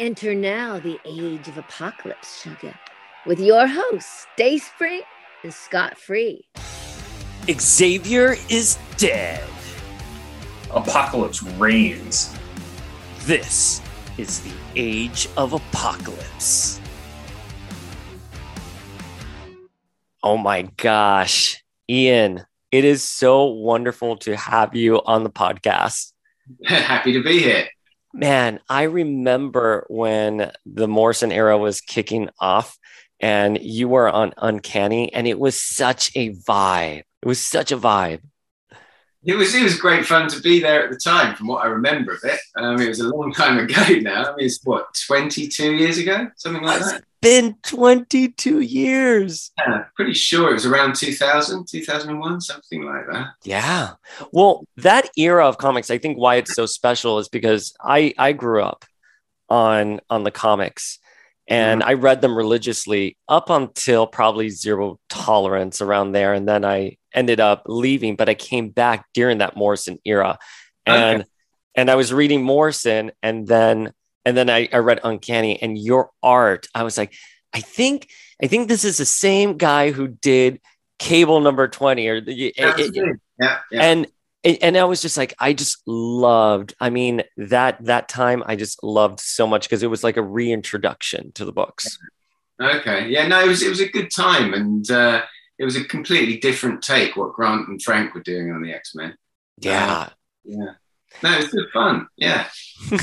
Enter now the age of apocalypse, sugar, with your hosts, Dayspring and Scott Free. Xavier is dead. Apocalypse reigns. This is the age of apocalypse. Oh my gosh, Ian, it is so wonderful to have you on the podcast. Happy to be here. Man, I remember when the Morrison era was kicking off and you were on Uncanny, and it was such a vibe. It was such a vibe. It was it was great fun to be there at the time, from what I remember of it. Um, it was a long time ago now. I mean, it's what twenty two years ago, something like it's that. been 22 years. Yeah, pretty sure it was around 2000, 2001, something like that. Yeah. Well, that era of comics, I think why it's so special is because I I grew up on on the comics and I read them religiously up until probably zero tolerance around there. And then I ended up leaving but I came back during that Morrison era. And Okay. and I was reading Morrison and then and then I, I read Uncanny and your art. I was like I think I think this is the same guy who did Cable number 20 or the, it- it- yeah, yeah. and and I was just like, I just loved. I mean, that that time I just loved so much because it was like a reintroduction to the books. Okay. Yeah, no, it was it was a good time and uh, it was a completely different take what Grant and Frank were doing on the X-Men. Yeah. Yeah. No, it was good fun. Yeah.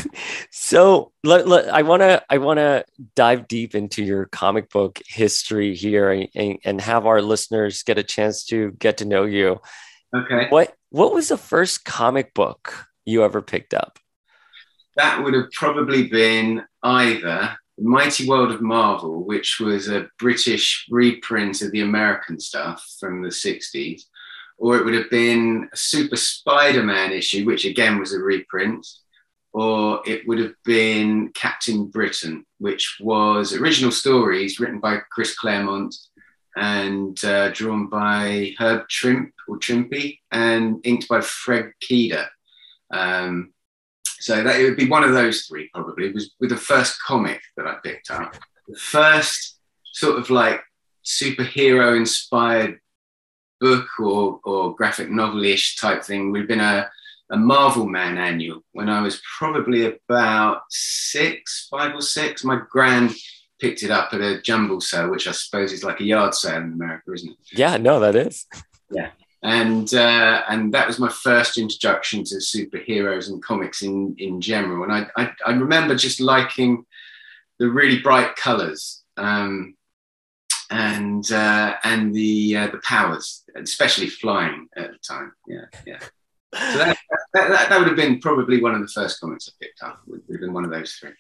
So let, let- I want to I want to dive deep into your comic book history here and, and have our listeners get a chance to get to know you. Okay. What what was the first comic book you ever picked up? That would have probably been either The Mighty World of Marvel, which was a British reprint of the American stuff from the 60s, or it would have been a Super Spider Man issue, which again was a reprint, or it would have been Captain Britain, which was original stories written by Chris Claremont and uh, drawn by Herb Trimpe or Trimpy and inked by Fred Kida. Um, so that it would be one of those three probably. It was with the first comic that I picked up. The first sort of like superhero inspired book or, or graphic novel-ish type thing would have been a, a Marvel Man annual when I was probably about six, five or six. My gran picked it up at a jumble sale, which I suppose is like a yard sale in America, isn't it? Yeah, no, that is. Yeah. And uh, and that was my first introduction to superheroes and comics in in general. And I I, I remember just liking the really bright colours um, and uh, and the uh, the powers, especially flying at the time. Yeah, yeah. So that, that, that, that would have been probably one of the first comics I picked up. Would have been one of those three.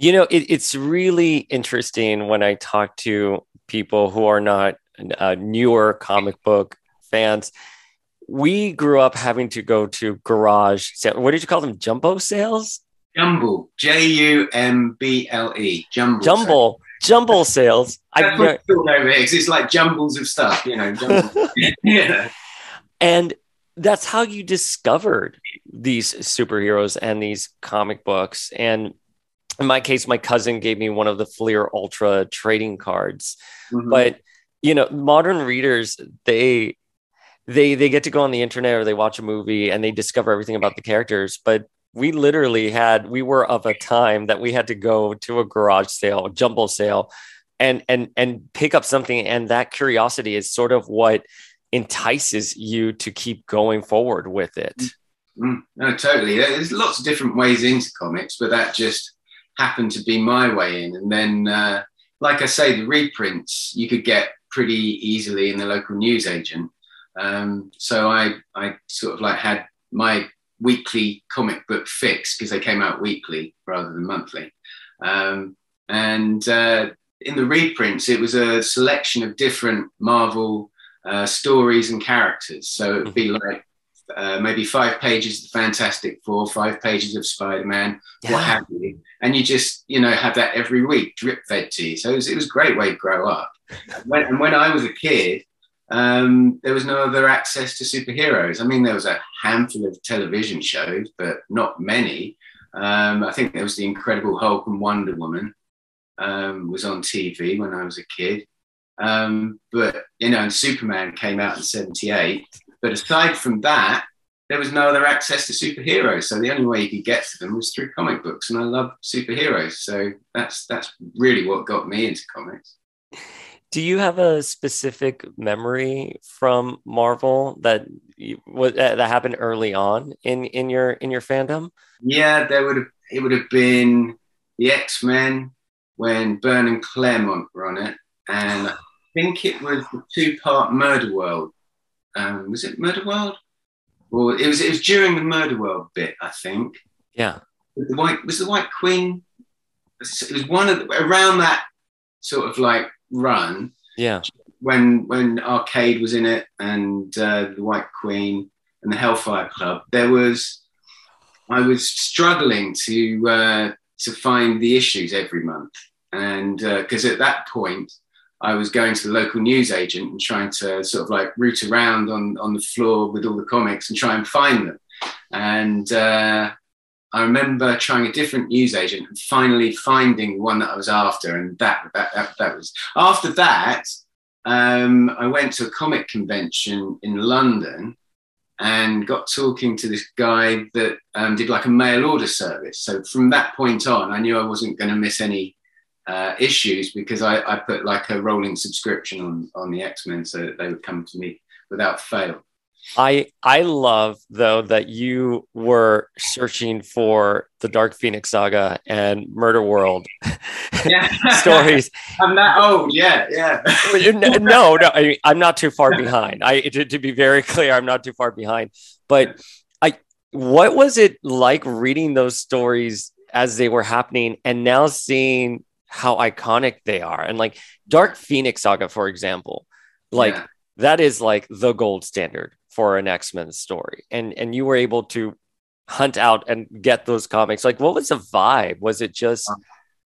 You know, it, it's really interesting when I talk to people who are not uh, newer comic book fans. We grew up having to go to garage. What did you call them? Jumbo sales? Jumble, J U M B L E, jumble. Jumble, jumble sales. I That's what it's over here, 'cause it's like jumbles of stuff, you know. Yeah. and that's how you discovered these superheroes and these comic books. And in my case, my cousin gave me one of the Fleer Ultra trading cards. Mhm. but you know modern readers they they they get to go on the internet or they watch a movie and they discover everything about the characters but we literally had we were of a time that we had to go to a garage sale a jumble sale and and and pick up something and that curiosity is sort of what entices you to keep going forward with it Mm, no, totally. There's lots of different ways into comics, but that just happened to be my way in. And then, uh, like I say, the reprints you could get pretty easily in the local newsagent. Um, so I, I sort of like had my weekly comic book fix because they came out weekly rather than monthly. Um, and uh, in the reprints, it was a selection of different Marvel uh, stories and characters. So it would be like uh, maybe five pages of Fantastic Four, five pages of Spider Man, what have you. And you just, you know, have that every week drip fed to you. So it was, it was a great way to grow up. When, and when I was a kid, um, there was no other access to superheroes. I mean, there was a handful of television shows, but not many. Um, I think there was the Incredible Hulk and Wonder Woman um, was on TV when I was a kid. Um, but you know, and Superman came out in '78. But aside from that, there was no other access to superheroes. So the only way you could get to them was through comic books, and I love superheroes. So that's that's really what got me into comics. Do you have a specific memory from Marvel that that happened early on in in your in your fandom? Yeah, there would have it would have been the X Men when Byrne and Claremont were on it, and I think it was the two part Murder World. Um, was it Murder World? Well, it was it was during the Murder World bit, I think. Yeah. The white was the White Queen. It was one of the, around that sort of like run. Yeah. When when Arcade was in it and uh, the White Queen and the Hellfire Club, there was I was struggling to uh, to find the issues every month, and because uh, at that point I was going to the local news agent and trying to sort of like root around on, on the floor with all the comics and try and find them. And uh, I remember trying a different news agent and finally finding one that I was after. And that, that, that, that was after that, um, I went to a comic convention in London and got talking to this guy that um, did like a mail order service. So from that point on, I knew I wasn't going to miss any uh, issues because I, I put like a rolling subscription on on the X Men so that they would come to me without fail. I I love though that you were searching for the Dark Phoenix saga and Murder World yeah. stories. I'm that old, yeah, yeah. no, no, I, am not too far behind. I to, to be very clear, I'm not too far behind. But I, what was it like reading those stories as they were happening, and now seeing how iconic they are. And like Dark Phoenix Saga, for example, like yeah. that is like the gold standard for an X-Men story. And and you were able to hunt out and get those comics. Like what was the vibe? Was it just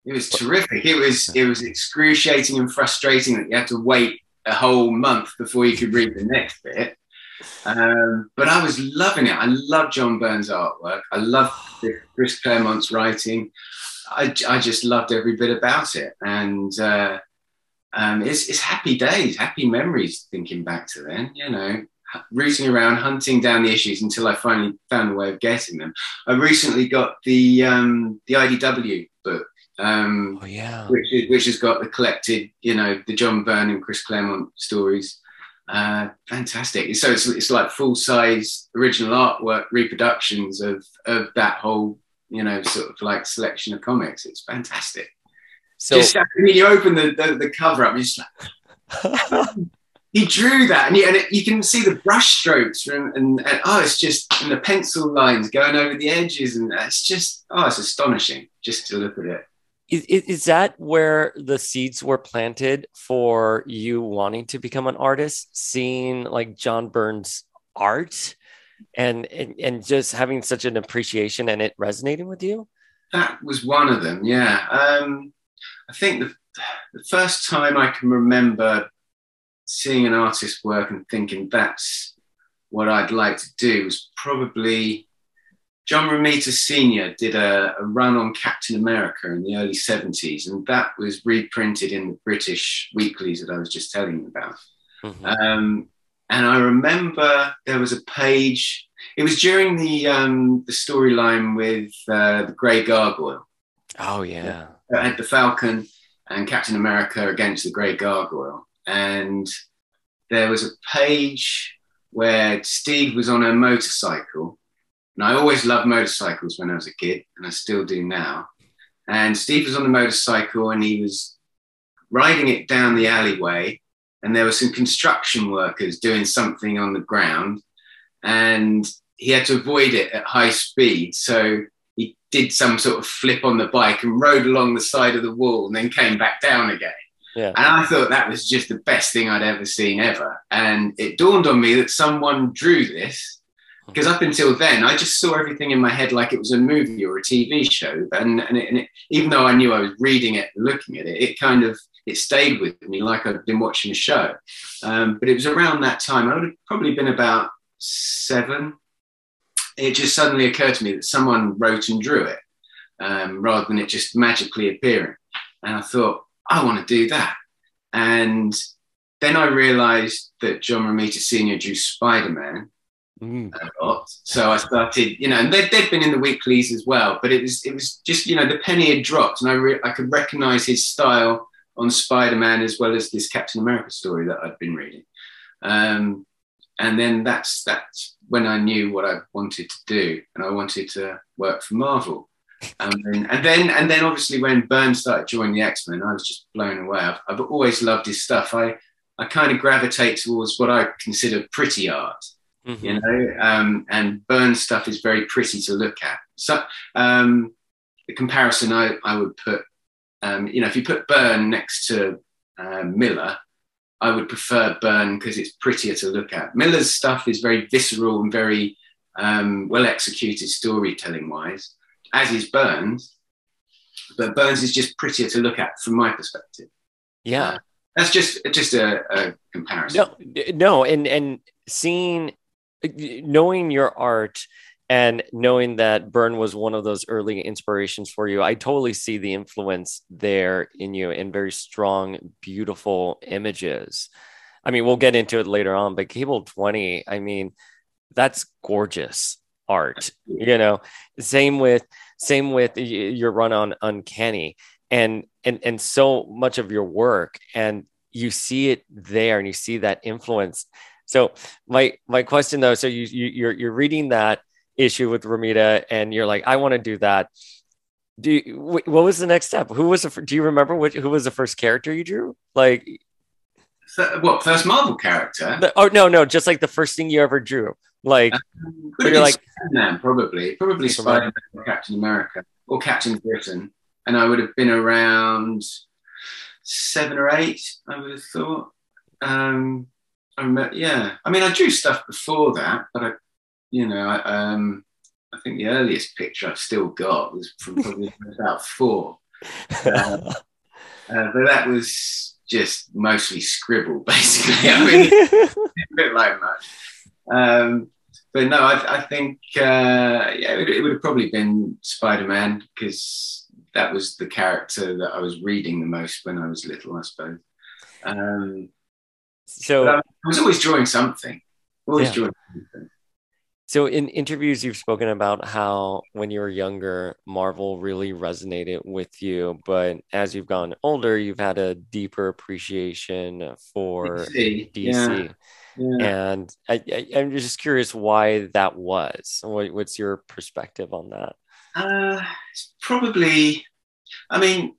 it was terrific. It was it was excruciating and frustrating that you had to wait a whole month before you could read the next bit. Um, but I was loving it. I love John Byrne's artwork. I love Chris Claremont's writing. I, I just loved every bit about it. And uh, um, it's, it's happy days, happy memories thinking back to then, you know, rooting around, hunting down the issues until I finally found a way of getting them. I recently got the, um, the IDW book. Um, oh, yeah. Which, which has got the collected, you know, the John Byrne and Chris Claremont stories. Uh, fantastic. So it's, it's like full size original artwork reproductions of, of that whole you know, sort of like selection of comics. It's fantastic. So just I mean, you open the, the, the cover up, you just like, he drew that, and, you, and it, you can see the brush strokes from, and, and, oh, it's just and the pencil lines going over the edges, and it's just oh, it's astonishing just to look at it. Is, is that where the seeds were planted for you wanting to become an artist? Seeing like John Byrne's art and, and and just having such an appreciation and it resonating with you? That was one of them yeah. Um, i think the, the first time i can remember seeing an artist work and thinking that's what i'd like to do was probably john romita senior did a, a run on captain america in the early 70s and that was reprinted in the british weeklies that i was just telling you about. Mm-hmm. um, and I remember there was a page. It was during the um, the storyline with uh, the Grey Gargoyle. Oh yeah, I had the Falcon and Captain America against the Grey Gargoyle, and there was a page where Steve was on a motorcycle, and I always loved motorcycles when I was a kid, and I still do now. And Steve was on the motorcycle, and he was riding it down the alleyway and there were some construction workers doing something on the ground and he had to avoid it at high speed. So he did some sort of flip on the bike and rode along the side of the wall and then came back down again. Yeah. and i thought that was just the best thing i'd ever seen ever. And it dawned on me that someone drew this because up until then i just saw everything in my head like it was a movie or a tv show. And, and, it, and it, even though i knew i was reading it looking at it it kind of it stayed with me like I'd been watching a show. Um, but it was around that time, I would have probably been about seven. It just suddenly occurred to me that someone wrote and drew it. um, rather than it just magically appearing. And I thought, I want to do that. And then I realized that John Romita Sr. drew Spider Man Mm. a lot. So I started, you know, and they'd, they'd been in the weeklies as well, but it was it was just, you know, the penny had dropped, and I re- I could recognize his style on Spider Man as well as this Captain America story that I'd been reading. Um, and then that's that's when I knew what I wanted to do, and I wanted to work for Marvel. Um, and, and then and then obviously when Byrne started joining the X Men, I was just blown away. I've, I've always loved his stuff. I I kind of gravitate towards what I consider pretty art Mhm. you know, um, and Byrne stuff is very pretty to look at. So um, the comparison I, I would put, um, you know, if you put Byrne next to uh, Miller, I would prefer Byrne because it's prettier to look at. Miller's stuff is very visceral and very um, well executed storytelling wise, as is Byrne's. But Byrne's is just prettier to look at from my perspective. Yeah. That's just just a, a comparison. No, no, and and seeing, knowing your art and knowing that Byrne was one of those early inspirations for you, I totally see the influence there in you in very strong, beautiful images. I mean, we'll get into it later on, but Cable 20, I mean, that's gorgeous art. You know, same with same with your run on Uncanny and and and so much of your work and you see it there and you see that influence so my my question though so you, you you're you're reading that issue with Romita and you're like I want to do that do you, what was the next step who was the do you remember which who was the first character you drew like Th- what first Marvel character? the, oh no no just like the first thing you ever drew like Could you're like- Spider-Man, probably, probably Spider-Man or Captain America or Captain Britain, and I would have been around seven or eight. I would have thought. Um, I remember, yeah. I mean, I drew stuff before that, but I, you know, I, um, I think the earliest picture I've still got was from probably about four. Uh, uh, but that was just mostly scribble, basically. I mean, a bit like much. Um, but no, I, I think uh, yeah, it, it would have probably been Spider Man because that was the character that I was reading the most when I was little, I suppose. Um, so I was always drawing something, always Yeah. drawing something. So in interviews, you've spoken about how when you were younger, Marvel really resonated with you, but as you've gotten older, you've had a deeper appreciation for DC, DC. Yeah. And I, I, I'm just curious why that was. What, what's your perspective on that? Uh, it's probably, I mean,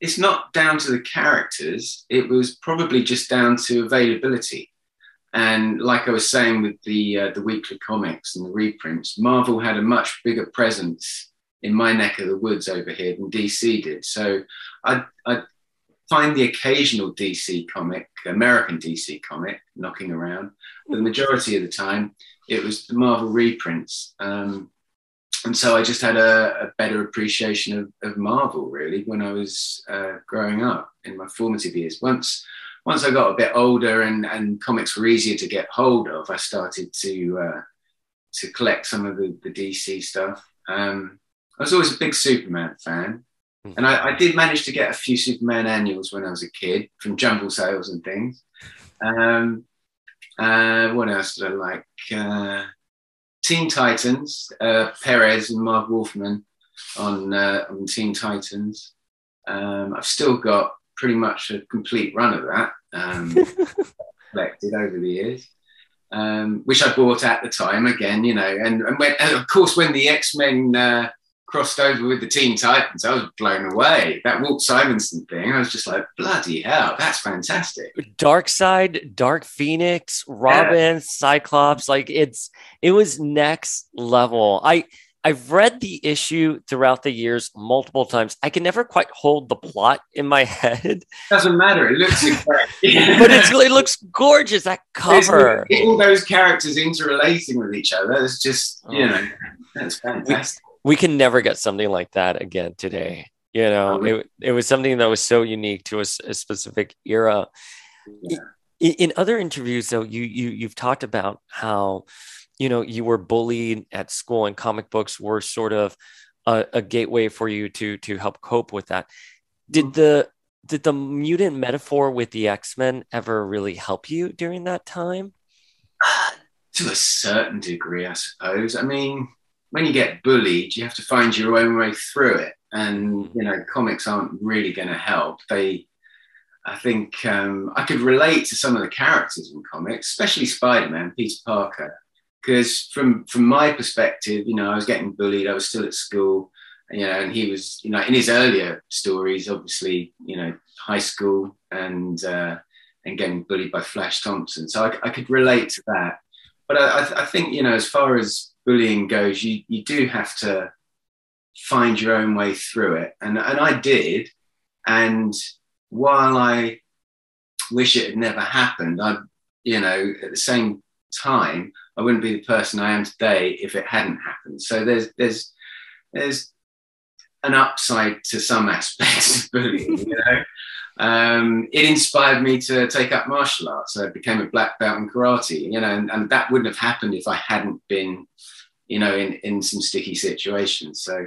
it's not down to the characters. It was probably just down to availability. And like I was saying with the uh, the weekly comics and the reprints, Marvel had a much bigger presence in my neck of the woods over here than DC did. So I'd, I'd find the occasional DC comic, American DC comic, knocking around. But the majority of the time, it was the Marvel reprints. Um, and so I just had a, a better appreciation of, of Marvel really when I was uh, growing up in my formative years. Once once I got a bit older and, and comics were easier to get hold of, I started to uh, to collect some of the, the DC stuff. Um, I was always a big Superman fan, Mhm. and I, I did manage to get a few Superman annuals when I was a kid from jumble sales and things. Um, uh, what else did I like? Uh, Teen Titans, uh, Perez and Marv Wolfman on uh, on Teen Titans. Um, I've still got pretty much a complete run of that um, collected over the years, um, which I bought at the time again, you know. And, and, when, and of course, when the X Men uh, crossed over with the Teen Titans, I was blown away. That Walt Simonson thing, I was just like, bloody hell, that's fantastic. Darkseid, Dark Phoenix, Robin, Cyclops, like it's it was next level. I I've read the issue throughout the years multiple times. I can never quite hold the plot in my head, Doesn't matter. It looks but it's it looks gorgeous. That cover. all those characters interrelating with each other. It's just, you Oh. know, that's fantastic. we can never get something like that again today. You know, Oh, it, it was something that was so unique to a specific era. Yeah. In, in other interviews, though, you you you've talked about how you know you were bullied at school, and comic books were sort of a, a gateway for you to to help cope with that. Did the did the mutant metaphor with the X-Men ever really help you during that time? to a certain degree, I suppose. I mean, when you get bullied, you have to find your own way through it. And, you know, comics aren't really going to help. They, I think um, I could relate to some of the characters in comics, especially Spider Man, Peter Parker, because from from my perspective, you know, I was getting bullied. I was still at school, you know, and he was, you know, in his earlier stories, obviously, you know, high school and uh, and getting bullied by Flash Thompson. So I, I could relate to that. But I, I, think, you know, as far as bullying goes, you you do have to find your own way through it, and and I did. And while I wish it had never happened, I, you know, at the same time, I wouldn't be the person I am today if it hadn't happened. So there's there's there's an upside to some aspects of bullying, you know. Um, it inspired me to take up martial arts. I became a black belt in karate, you know, and, and that wouldn't have happened if I hadn't been, you know, in, in some sticky situations. So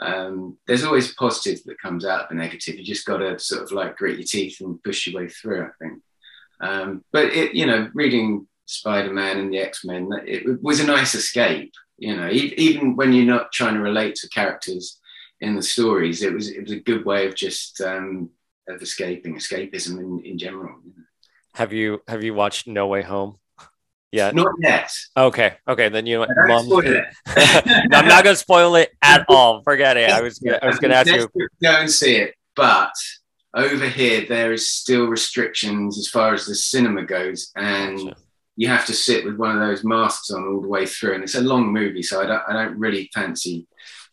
um, there's always positive that comes out of the negative. You just got to sort of like grit your teeth and push your way through, I think. Um, but it, you know, reading Spider-Man and the X-Men, it was a nice escape. You know, even when you're not trying to relate to characters in the stories, it was it was a good way of just um, of escaping escapism in, in general. Have you have you watched No Way Home? Yeah. Not yet. Okay. Okay. Then you? Mom... no, I'm not gonna spoil it at all. Forget it. I was gonna, I was gonna ask you. Go and see it, but over here there is still restrictions as far as the cinema goes, and gotcha. You have to sit with one of those masks on all the way through. And it's a long movie, so I don't I don't really fancy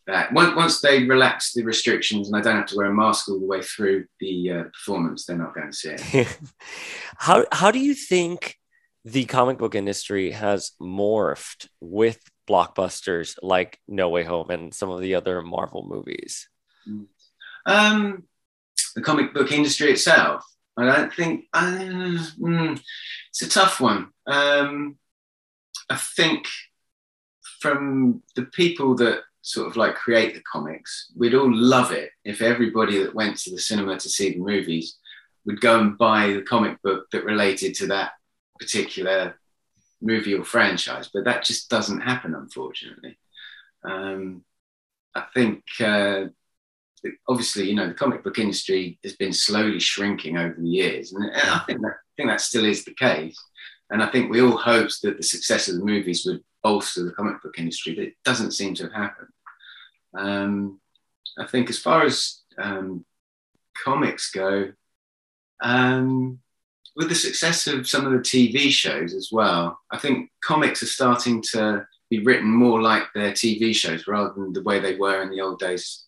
that. Once they relax the restrictions and I don't have to wear a mask all the way through the uh, performance, they're not going to see it. how how do you think the comic book industry has morphed with blockbusters like No Way Home and some of the other Marvel movies? Um, the comic book industry itself. I don't think uh, mm, it's a tough one. Um, I think from the people that sort of like create the comics, we'd all love it if everybody that went to the cinema to see the movies would go and buy the comic book that related to that particular movie or franchise. But that just doesn't happen, unfortunately. Um, I think uh, obviously, you know, the comic book industry has been slowly shrinking over the years, and, I think that I think that still is the case. And I think we all hoped that the success of the movies would bolster the comic book industry, but it doesn't seem to have happened. Um, I think as far as um, comics go, um, with the success of some of the TV shows as well, I think comics are starting to be written more like their TV shows rather than the way they were in the old days,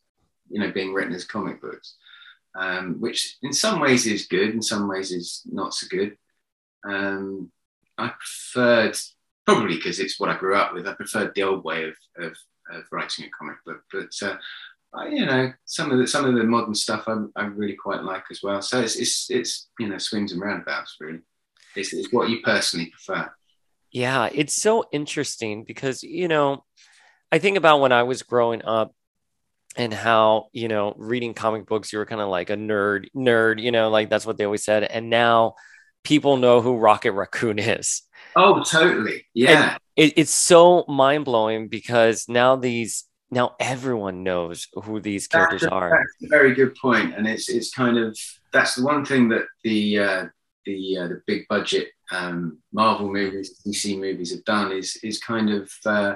you know, being written as comic books, um, which in some ways is good, in some ways is not so good. Um, I preferred, probably because it's what I grew up with, I preferred the old way of, of of writing a comic book. But uh, I, you know, some of the some of the modern stuff I, I really quite like as well. So it's it's it's you know swings and roundabouts really. It's, it's what you personally prefer. Yeah, it's so interesting because you know, I think about when I was growing up and how you know reading comic books you were kind of like a nerd nerd you know like that's what they always said and now people know who rocket raccoon is. Oh totally. Yeah. it, it's so mind blowing because now these now everyone knows who these characters that's a, are. That's a very good point, and it's it's kind of that's the one thing that the uh, the uh, the big budget um, Marvel movies, DC movies have done is is kind of uh,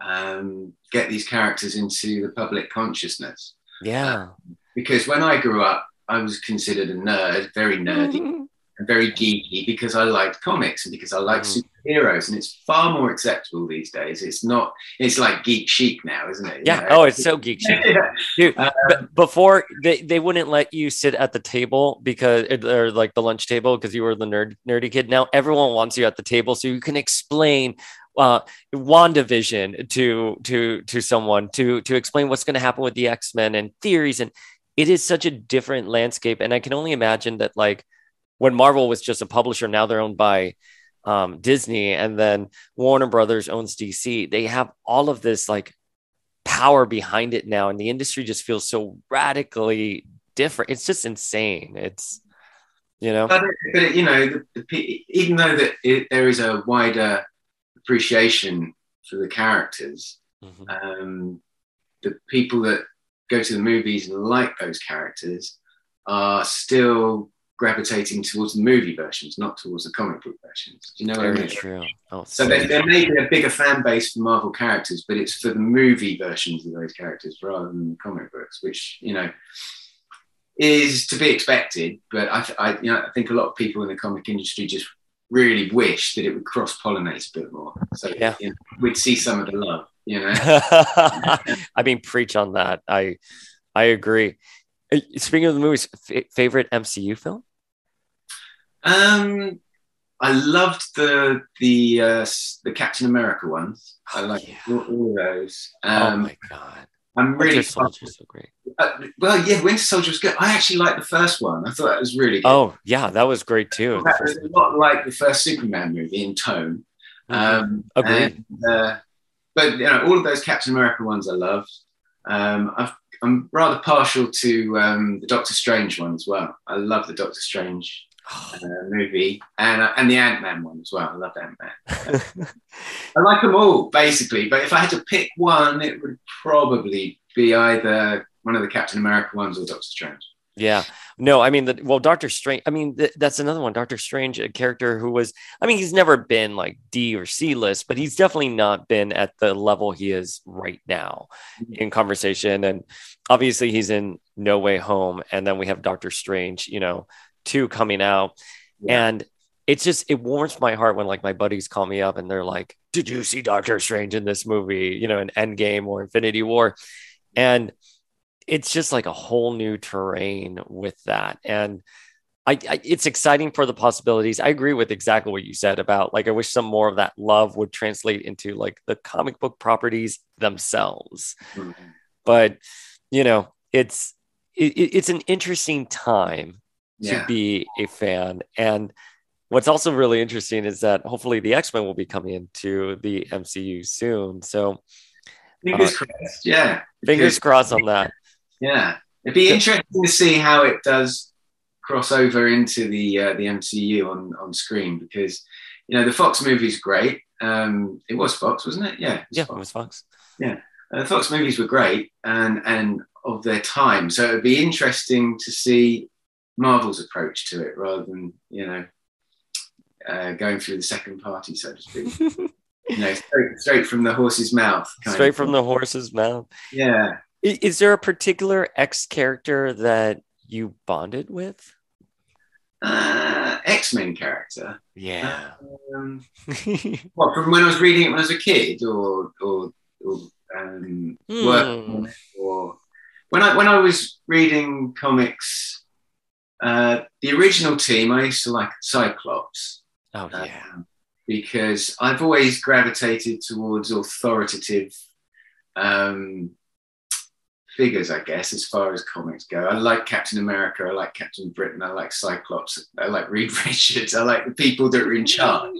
um, get these characters into the public consciousness. Yeah, because when I grew up, I was considered a nerd, very nerdy. and very geeky because I liked comics and because I liked mm. superheroes, and it's far more acceptable these days. It's not. It's like geek chic now, isn't it? Yeah. You know? Oh, it's so geek chic. Dude, um, before they, they wouldn't let you sit at the table because or like the lunch table because you were the nerd nerdy kid. Now everyone wants you at the table so you can explain uh WandaVision to to to someone to to explain what's going to happen with the X-Men and theories and it is such a different landscape and I can only imagine that like when Marvel was just a publisher, now they're owned by um, Disney, and then Warner Brothers owns DC. They have all of this like power behind it now, and the industry just feels so radically different. It's just insane. It's you know, But, but you know, even though that it, there is a wider appreciation for the characters, Mhm. um, the people that go to the movies and like those characters are still gravitating towards the movie versions, not towards the comic book versions. Do you know what I mean? true. Oh, So there, there may be a bigger fan base for Marvel characters, but it's for the movie versions of those characters rather than the comic books, which you know is to be expected. But I, I, you know, I think a lot of people in the comic industry just really wish that it would cross pollinate a bit more, so Yeah. you know, we'd see some of the love. You know, I mean, preach on that. I I agree. Uh, Speaking of the movies, f- favorite MCU film? um, I loved the the uh, the Captain America ones. I Oh, like yeah. all, all of those. oh Um, my god, I'm really Winter Soldier's so great. Uh, well, yeah, Winter Soldier was good. I actually liked the first one. I thought that was really good. Oh yeah, that was great too. that was a lot like the first Superman movie in tone. Mhm. Um, Agreed. and, uh, but you know, all of those Captain America ones I loved. Um, I've, I'm rather partial to um, the Doctor Strange one as well. I love the Doctor Strange uh, movie and uh, and the Ant Man one as well. I love Ant Man. I like them all basically, but if I had to pick one, it would probably be either one of the Captain America ones or Doctor Strange. Yeah. No, I mean, the, well, Doctor Strange, I mean, th- that's another one. Doctor Strange, a character who was, I mean, he's never been like D or C list, but he's definitely not been at the level he is right now in conversation. And obviously, he's in No Way Home. And then we have Doctor Strange, you know, two coming out. Yeah. And it's just, it warms my heart when like my buddies call me up and they're like, Did you see Doctor Strange in this movie, you know, in Endgame or Infinity War? And it's just like a whole new terrain with that and I, I, it's exciting for the possibilities i agree with exactly what you said about like i wish some more of that love would translate into like the comic book properties themselves Mhm. but you know it's it, it's an interesting time to Yeah. be a fan and what's also really interesting is that hopefully the x-men will be coming into the mcu soon so Fingers Uh, crossed. Yeah. fingers crossed on that Yeah, it'd be interesting to see how it does cross over into the uh, the MCU on on screen because you know the Fox movie's great. Um, it was Fox, wasn't it? Yeah, it was yeah Fox. it was fox Uh, the Fox movies were great and and of their time. So it'd be interesting to see Marvel's approach to it rather than you know uh, going through the second party, so to speak. you know, straight, straight from the horse's mouth. kind straight from the horse's mouth yeah. I- Is there a particular X character that you bonded with? Uh, X Men character. Yeah. Um, what from when I was reading it when I was a kid, or or, or um, working on it, or when I when I was reading comics, uh, the original team I used to like Cyclops oh uh, yeah. because I've always gravitated towards authoritative um, figures, I guess, as far as comics go. I like Captain America, I like Captain Britain, I like Cyclops, I like Reed Richards, I like the people that are in charge.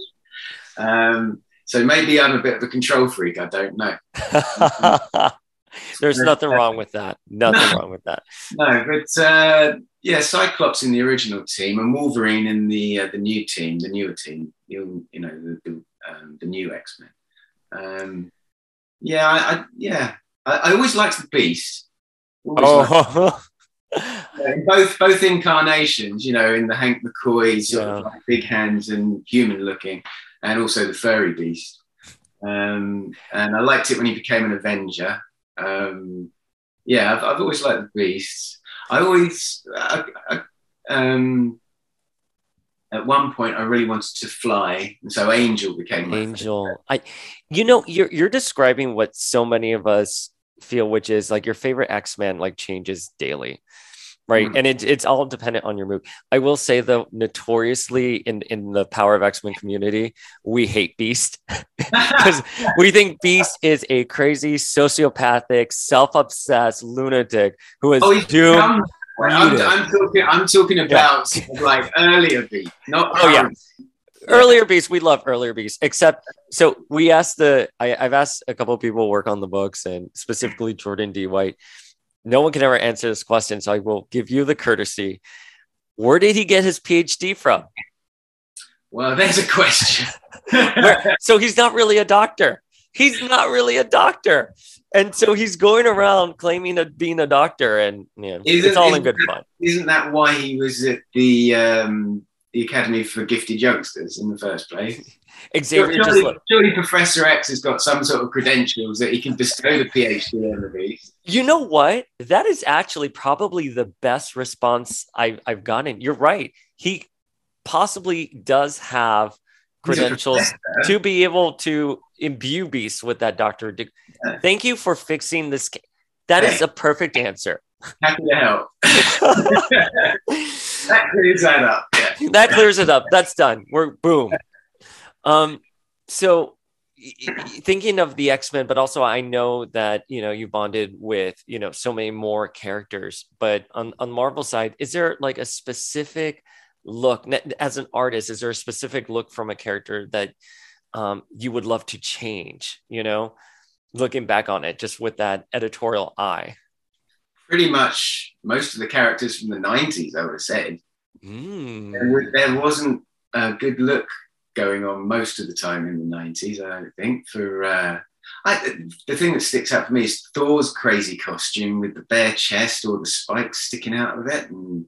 Um, so maybe I'm a bit of a control freak. I don't know. There's nothing wrong with that. Nothing wrong with that. No, but uh, yeah, Cyclops in the original team and Wolverine in the uh, the new team, the newer team. You, you know, the the, um, the new X Men. Um, yeah, I, I yeah, I, I always liked the Beast. Always Oh, in both both incarnations, you know, in the Hank McCoy sort Yeah. of like big hands and human looking, and also the furry beast. Um, and I liked it when he became an Avenger. Um, yeah, I've, I've always liked the beasts. I always, I, I, um, at one point, I really wanted to fly, and so Angel became my Angel. I you know, you're you're describing what so many of us feel, which is like your favorite X-Men like changes daily. Right. Mhm. And it, it's all dependent on your mood. I will say though, notoriously in, in the power of X-Men community, we hate Beast. because we think Beast is a crazy, sociopathic, self-obsessed lunatic who is Oh, doomed. become- I'm. I'm talking. I'm talking about of like earlier beast not. Oh, yeah. earlier beast we love earlier beast except so we asked the I, i've asked a couple of people work on the books and specifically jordan d white no one can ever answer this question so i will give you the courtesy. Where did he get his phd from? Well, there's a question. Where- so he's not really a doctor. He's not really a doctor. And so he's going around claiming of being a doctor and yeah, Isn't- it's all in good that- fun. Isn't that why he was at the um, the Academy for Gifted Youngsters in the first place? Xavier just surely, surely Professor X has got some sort of credentials that he can bestow the PhD on the beast. You know what? That is actually probably the best response I've, I've gotten. You're right. He possibly does have credentials to be able to imbue beasts with that doctor. Yeah. Thank you for fixing this. ca- That is Hey. a perfect answer. Happy to help. that clears that up. Yeah. that clears it up. That's done. We're boom. Um, so thinking of the X-Men, but also I know that you know you bonded with you know so many more characters. But on on Marvel side, is there like a specific look as an artist? Is there a specific look from a character that um, you would love to change? You know, looking back on it, just with that editorial eye. Pretty much most of the characters from the 90s, I would have said. Mm. There There wasn't a good look going on most of the time in the 90s, I think. For uh, I, the thing that sticks out for me is Thor's crazy costume with the bare chest or the spikes sticking out of it, and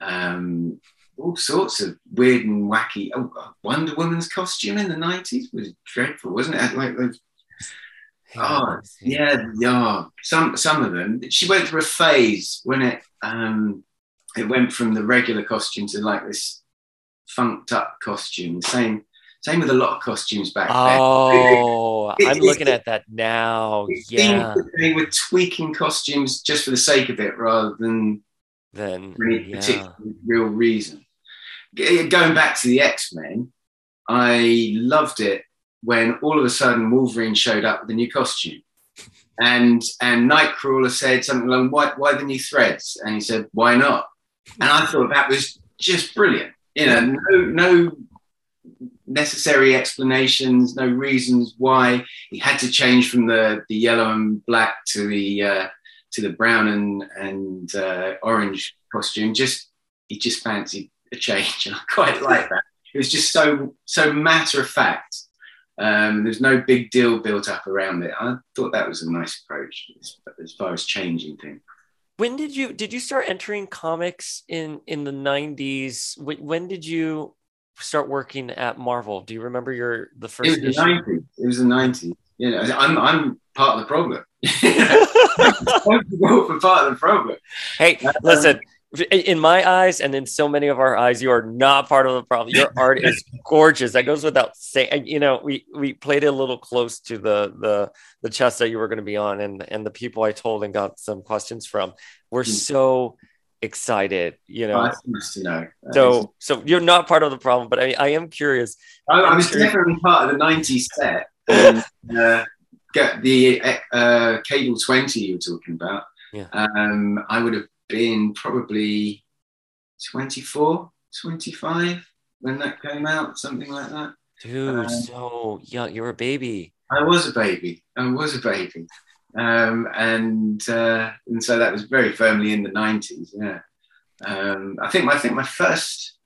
um, all sorts of weird and wacky. Oh, Wonder Woman's costume in the 90s was dreadful, wasn't it? Like those Oh, yeah, yeah. Some some of them. She went through a phase when it um it went from the regular costume to like this funked up costume. Same same with a lot of costumes back then. Oh, It- I'm it- looking at that now. It Yeah. they were tweaking costumes just for the sake of it rather than for any yeah. particular real reason. Eh, going back to the X Men, I loved it when all of a sudden Wolverine showed up with a new costume. And and Nightcrawler said something like, why, why the new threads? And he said, why not? And I thought that was just brilliant. You know, no, no necessary explanations, no reasons why he had to change from the, the yellow and black to the uh, to the brown and and uh, orange costume. Just he just fancied a change, and I quite like that. It was just so so matter of fact. Um, there's no big deal built up around it. I thought that was a nice approach as, as far as changing things. When did you did you start entering comics in in the 90s? When, did you start working at Marvel? Do you remember your the first It was the issue? '90s. It was the '90s. You know, I'm I'm part of the problem. I'm for part of the problem. hey, uh, listen. In my eyes, and in so many of our eyes, you are not part of the problem. Your art is gorgeous. That goes without saying. You know, we we played it a little close to the the the chest that you were going to be on, and and the people I told and got some questions from were Hmm. so excited. You know, nice to know. So so you're not part of the problem, but I, I am curious. I, I was sure- definitely part of the '90s set. And, uh, get the uh, cable 20 you were talking about. Yeah. Um, I would have been probably 24, 25 when that came out, something like that. Dude, Um, so young. You're a baby. I was a baby. I was a baby. Um, and uh, and so that was very firmly in the 90s. Yeah. Um, I think my, I think my first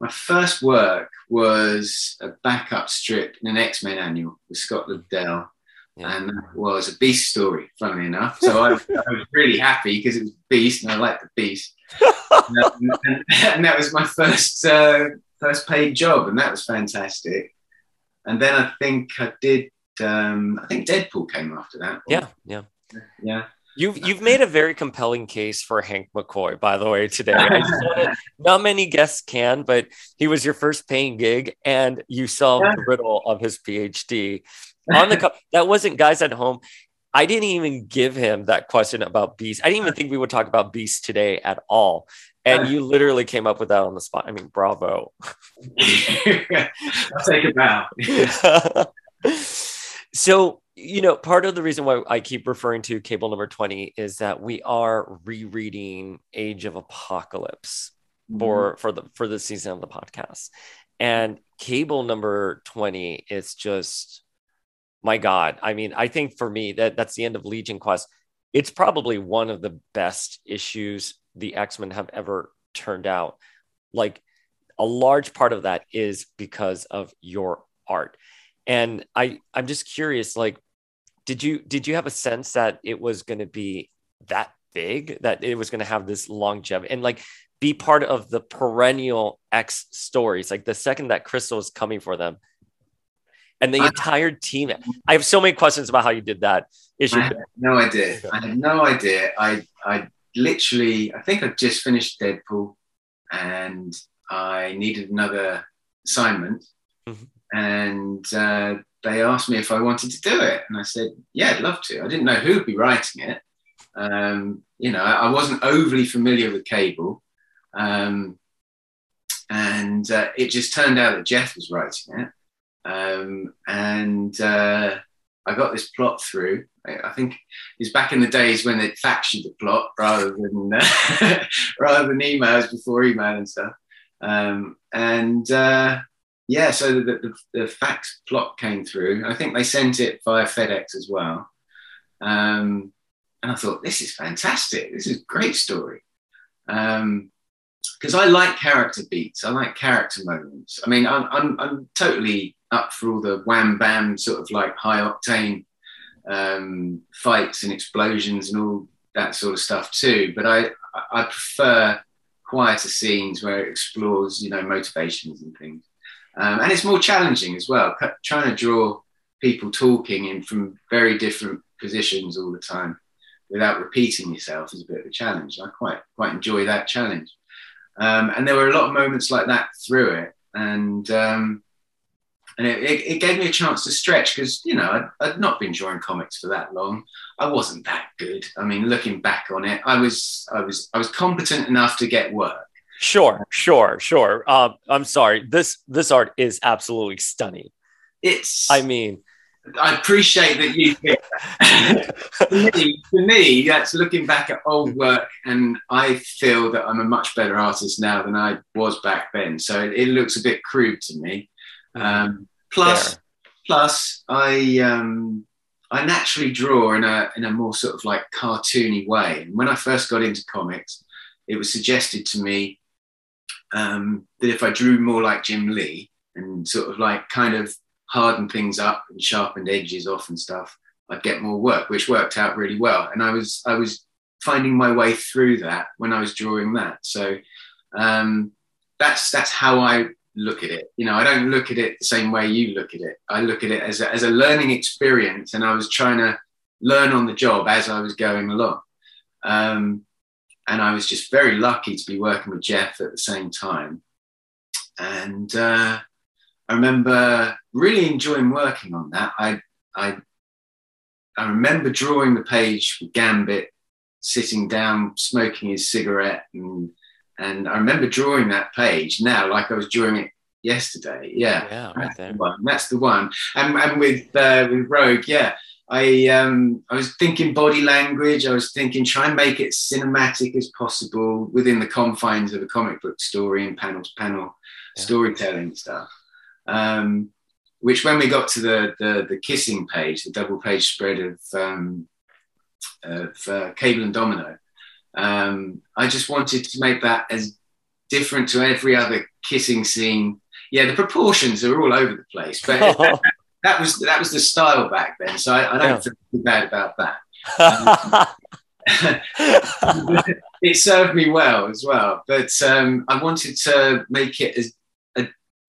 my first work was a backup strip in an X Men annual with Scott Lobdell, Yeah. and that was a Beast story. Funnily enough, so I, I was really happy because it was Beast, and I liked the Beast. and, and- and that was my first uh, first paid job, and that was fantastic. And then I think I did. Um, I think Deadpool came after that. Yeah, yeah. yeah. You've you've made a very compelling case for Hank McCoy, by the way, today. Wanna, not many guests can, but he was your first paying gig, and you solved Yeah. the riddle of his PhD on the. Co- that wasn't guys at home. I didn't even give him that question about Beast. I didn't even think we would talk about Beast today at all, and you literally came up with that on the spot. I mean, bravo. I'll take a bow. so you know part of the reason why i keep referring to cable number 20 is that we are rereading age of apocalypse mm-hmm. for for the for the season of the podcast And cable number 20 is just my God. I mean, I think for me that that's the end of Legion Quest. It's probably one of the best issues the X-Men have ever turned out. Like a large part of that is because of your art. And I I'm just curious like did you did you have a sense that it was going to be that big that it was going to have this longevity and like be part of the perennial X stories. Like the second that Crystal is coming for them, and the I, entire team. I have so many questions about how you did that issue. I had no idea. I had no idea. I I literally, I think I just finished Deadpool, and I needed another assignment, mm-hmm. and uh, they asked me if I wanted to do it, and I said, "Yeah, I'd love to." I didn't know who'd be writing it. Um, you know, I wasn't overly familiar with Cable. Um, and uh, it just turned out that Jeff was writing it. Um, and uh, I got this plot through. I, I think it's back in the days when they'd fax you the plot rather than uh, rather than emails before email and stuff. Um, and uh, yeah, so the, the, the, fax plot came through. I think they sent it via FedEx as well. Um, and I thought, this is fantastic. This is a great story. Um, because I like character beats. I like character moments. I mean, I'm, I'm, I'm totally up for all the wham bam sort of like high octane um, fights and explosions and all that sort of stuff too. But I, I prefer quieter scenes where it explores, you know, motivations and things. Um, and it's more challenging as well, trying to draw people talking in from very different positions all the time without repeating yourself is a bit of a challenge. I quite quite enjoy that challenge. Um, and there were a lot of moments like that through it. And, um, and it, it, gave me a chance to stretch because, you know, I'd, I'd, not been drawing comics for that long. I wasn't that good. I mean, looking back on it, I was, I was, I was competent enough to get work. Sure, sure, sure. Um, I'm sorry. This, this art is absolutely stunning. It's, I mean, I appreciate that you think that. for, me, for me, that's looking back at old work, and I feel that I'm a much better artist now than I was back then. So it, it looks a bit crude to me. Um, plus, plus, I um, I naturally draw in a in a more sort of like cartoony way. And when I first got into comics, it was suggested to me um, that if I drew more like Jim Lee and sort of like kind of hardened things up and sharpened edges off and stuff, I'd get more work, which worked out really well. And I was I was finding my way through that when I was drawing that. So um, that's that's how I look at it. You know, I don't look at it the same way you look at it. I look at it as a, as a learning experience, and I was trying to learn on the job as I was going along. Um, and I was just very lucky to be working with Jeff at the same time. And uh, I remember really enjoying working on that. I, I, I remember drawing the page with Gambit, sitting down, smoking his cigarette, and and I remember drawing that page now like I was drawing it yesterday. Yeah, yeah, right there. The That's the one. And and with uh, with Rogue, yeah. I um, I was thinking body language. I was thinking try and make it cinematic as possible within the confines of a comic book story and panels panel yeah. storytelling stuff. Um, which when we got to the, the, the kissing page, the double page spread of, um, of uh, Cable and Domino, um, I just wanted to make that as different to every other kissing scene. Yeah, the proportions are all over the place, but that, that, was that was the style back then, so I, I don't yeah. feel too bad about that. Um, it served me well as well, but um, I wanted to make it as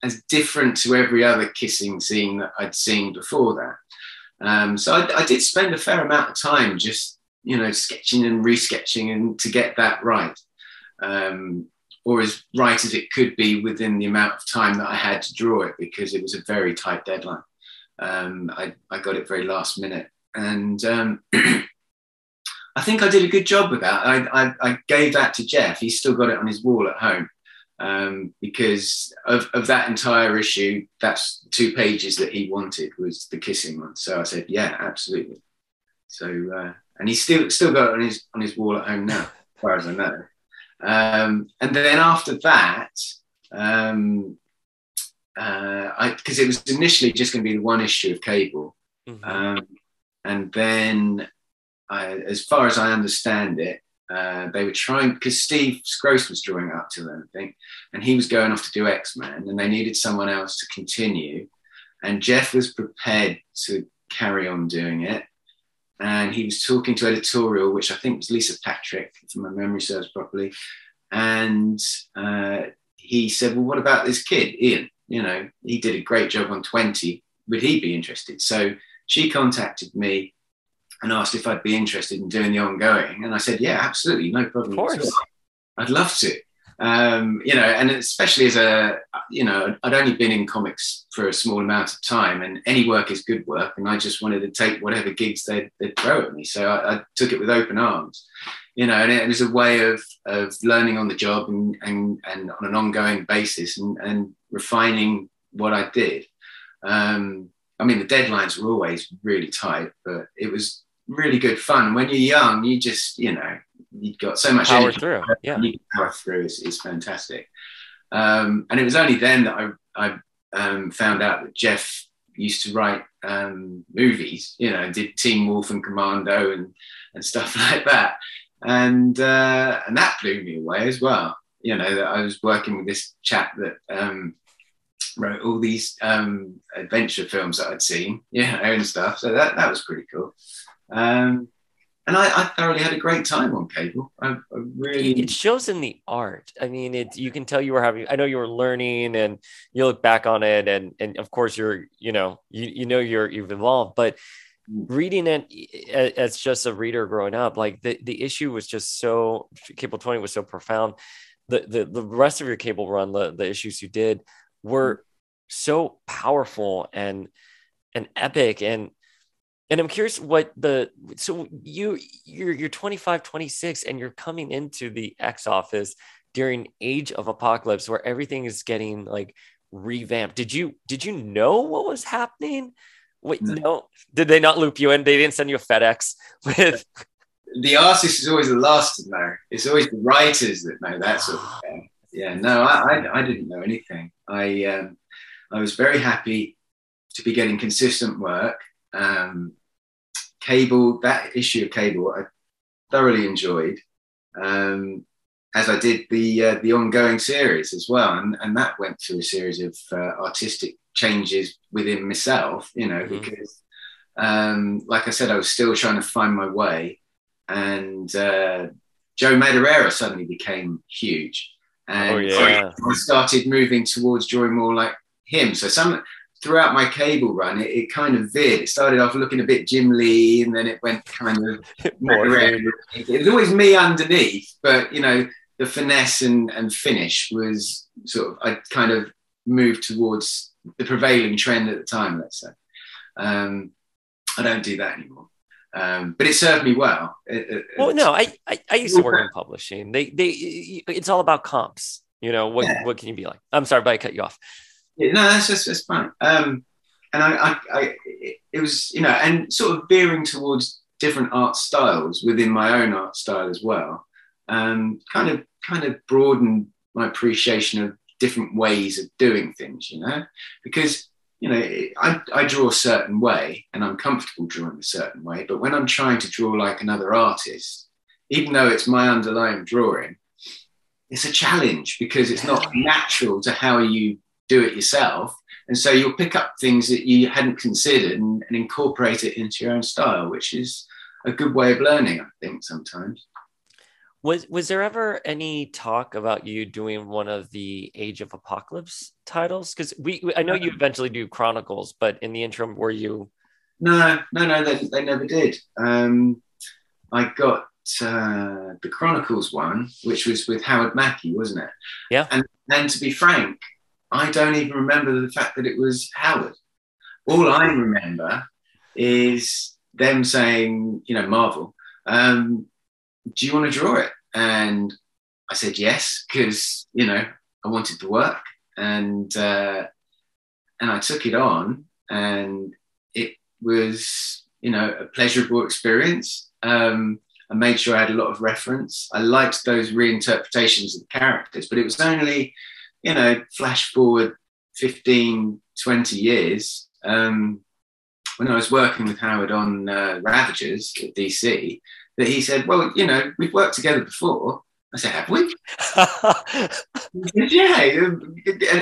as different to every other kissing scene that I'd seen before that. Um, so I, I, did spend a fair amount of time just, you know, sketching and resketching and to get that right, um, or as right as it could be within the amount of time that I had to draw it because it was a very tight deadline. Um, I, I, got it very last minute, and um, I think I did a good job with that. I, I, I gave that to Jeff. He's still got it on his wall at home um, because of, of that entire issue, that's two pages that he wanted was the kissing one. So I said, yeah, absolutely. So uh, and he's still still got it on his on his wall at home now, as far as I know. Um, and then after that, um, because uh, it was initially just going to be the one issue of Cable, mm-hmm. um, and then I, as far as I understand it, uh, they were trying because Steve Skroce was drawing up to them, I think, and he was going off to do X Men, and they needed someone else to continue. And Jeff was prepared to carry on doing it. And he was talking to editorial, which I think was Lisa Patrick, if my memory serves properly. And uh, he said, Well, what about this kid, Ian? You know, he did a great job on 20. Would he be interested? So she contacted me and asked if I'd be interested in doing the ongoing. And I said, Yeah, absolutely, no problem. Of course. I'd love to um, you know, and especially as a, you know, I'd only been in comics for a small amount of time, and any work is good work, and I just wanted to take whatever gigs they'd, they'd throw at me. So I, I, took it with open arms, you know, and it was a way of of learning on the job and and, and on an ongoing basis, and, and refining what I did. Um, I mean, the deadlines were always really tight, but it was really good fun. When you're young, you just, you know, you've got so much power energy through. Yeah, you power through is, is fantastic. Um, and it was only then that I, I um, found out that Jeff used to write um, movies. You know, did Teen Wolf and Commando and and stuff like that. And uh, and that blew me away as well. You know, that I was working with this chap that um, wrote all these um, adventure films that I'd seen, yeah, and stuff. So that that was pretty cool. Um, and I, I, thoroughly had a great time on cable. I, I, really it shows in the art. I mean, it you can tell you were having. I know you were learning, and you look back on it, and and of course you're you know you you know you're you've evolved, but mm. reading it as just a reader growing up, like the the issue was just so cable twenty was so profound. The the the rest of your cable run, the the issues you did were mm. so powerful and and epic and and i'm curious what the so you you're you're 25 26 and you're coming into the x office during age of apocalypse where everything is getting like revamped. Did you did you know what was happening? Wait no, no? did they not loop you in? They didn't send you a fedex with the artist is always the last to know. It's always the writers that know that sort of thing. Yeah no i i, I didn't know anything. I um i was very happy to be getting consistent work um, Cable, that issue of Cable, I thoroughly enjoyed, um, as I did the uh, the ongoing series as well, and and that went through a series of uh, artistic changes within myself, you know, mm-hmm. because um, like I said, I was still trying to find my way, and uh, Joe Madureira suddenly became huge, and oh, yeah. I started moving towards drawing more like him. So some throughout my cable run, it, it, kind of veered. It started off looking a bit Jim Lee, and then it went kind of it was always me underneath, but you know, the finesse and, and finish was sort of I kind of moved towards the prevailing trend at the time. Let's say um, I don't do that anymore. Um, but it served me well. It, it, well, no, I, I, I used to work in publishing. They they it's all about comps. You know what yeah. what can you be like? I'm sorry, but I cut you off. Yeah, no, that's just that's fine. Um, and I, I, I, it was, you know, and sort of veering towards different art styles within my own art style as well. Um, kind of, kind of broadened my appreciation of different ways of doing things, you know, because you know, I, I draw a certain way and I'm comfortable drawing a certain way. But when I'm trying to draw like another artist, even though it's my underlying drawing, it's a challenge because it's not natural to how you do it yourself. And so you'll pick up things that you hadn't considered and, and, incorporate it into your own style, which is a good way of learning, I think, sometimes. Was was there ever any talk about you doing one of the Age of Apocalypse titles? Because we, I know you eventually do Chronicles, but in the interim, were you? No, no, no, they, they never did. Um, I got uh, the Chronicles one, which was with Howard Mackie, wasn't it? Yeah. And and to be frank, I don't even remember the fact that it was Howard. All I remember is them saying, you know, Marvel, um, do you want to draw it? And I said yes, because, you know, I wanted to work. And, uh, and I took it on and it was, you know, a pleasurable experience. Um, I made sure I had a lot of reference. I liked those reinterpretations of the characters, but it was only you know, flash forward 15, 20 years, um, when I was working with Howard on uh, Ravagers at DC, that he said, Well, you know, we've worked together before. I said, Have we? Said, yeah,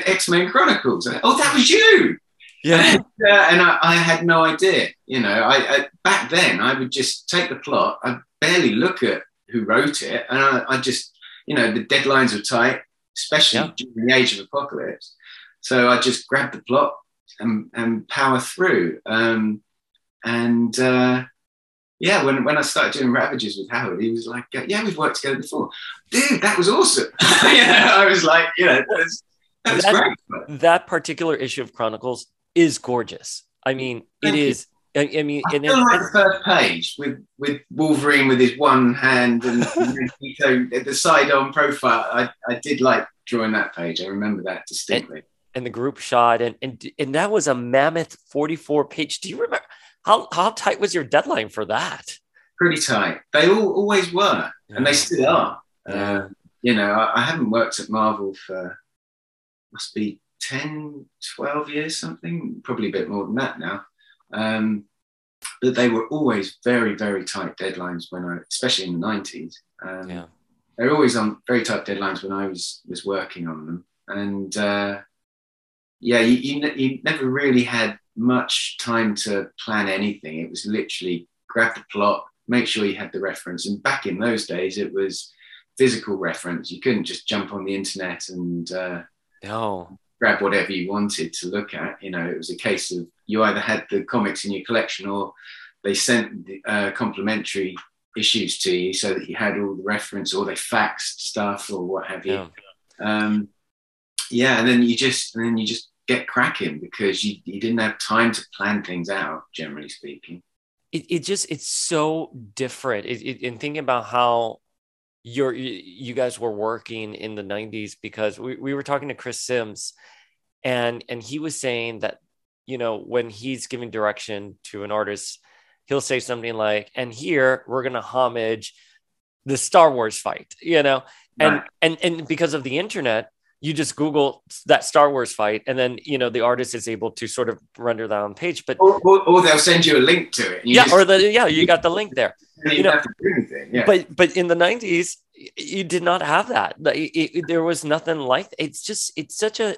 X Men Chronicles. oh, that was you. yeah. And, uh, and I, I, had no idea. You know, I, I, back then I would just take the plot. I barely look at who wrote it, and I, I just, you know, the deadlines were tight, especially Yeah. during the age of apocalypse. So I just grabbed the plot and, and power through. Um, and uh, yeah, when, when I started doing Ravagers with Howard, he was like, "Yeah, we've worked together before, dude. That was awesome." yeah, I was like, "You know, that was, that was That- great." that particular issue of Chronicles is gorgeous. I mean, it you. is. I, I mean, I and feel it- like the first page with with Wolverine with his one hand and so the side on profile. I, I did like drawing that page. I remember that distinctly. and the group shot and and and that was a mammoth 44 page do you remember how how tight was your deadline for that Pretty tight. They all always were, and they still are. Yeah. Uh, you know, I, I haven't worked at Marvel for must be 10, 12 years, something, probably a bit more than that now. Um, but they were always very, very tight deadlines when I, especially in the 90s. Um, yeah they were always on very tight deadlines when I was was working on them, and uh, yeah, you, you you never really had much time to plan anything. It was literally grab the plot, make sure you had the reference, and back in those days, it was physical reference. You couldn't just jump on the internet and uh, no grab whatever you wanted to look at. You know, it was a case of you either had the comics in your collection or they sent uh, complimentary issues to you so that you had all the reference or they faxed stuff or what have you. yeah Um, yeah, and then you just and then you just get cracking because you, you didn't have time to plan things out, generally speaking. it, it just it's so different it, it, and thinking about how you're you guys were working in the 90s because we, we were talking to chris sims and and he was saying that you know when he's giving direction to an artist he'll say something like and here we're going to homage the star wars fight you know and Right. and and because of the internet you just google that star wars fight and then you know the artist is able to sort of render that on page but Or, or, or they'll send you a link to it. Yeah just, or the yeah you got the link there you, you know- have to do anything. Yeah. but but in the 90s you did not have that it- it- there was nothing like it's just it's such a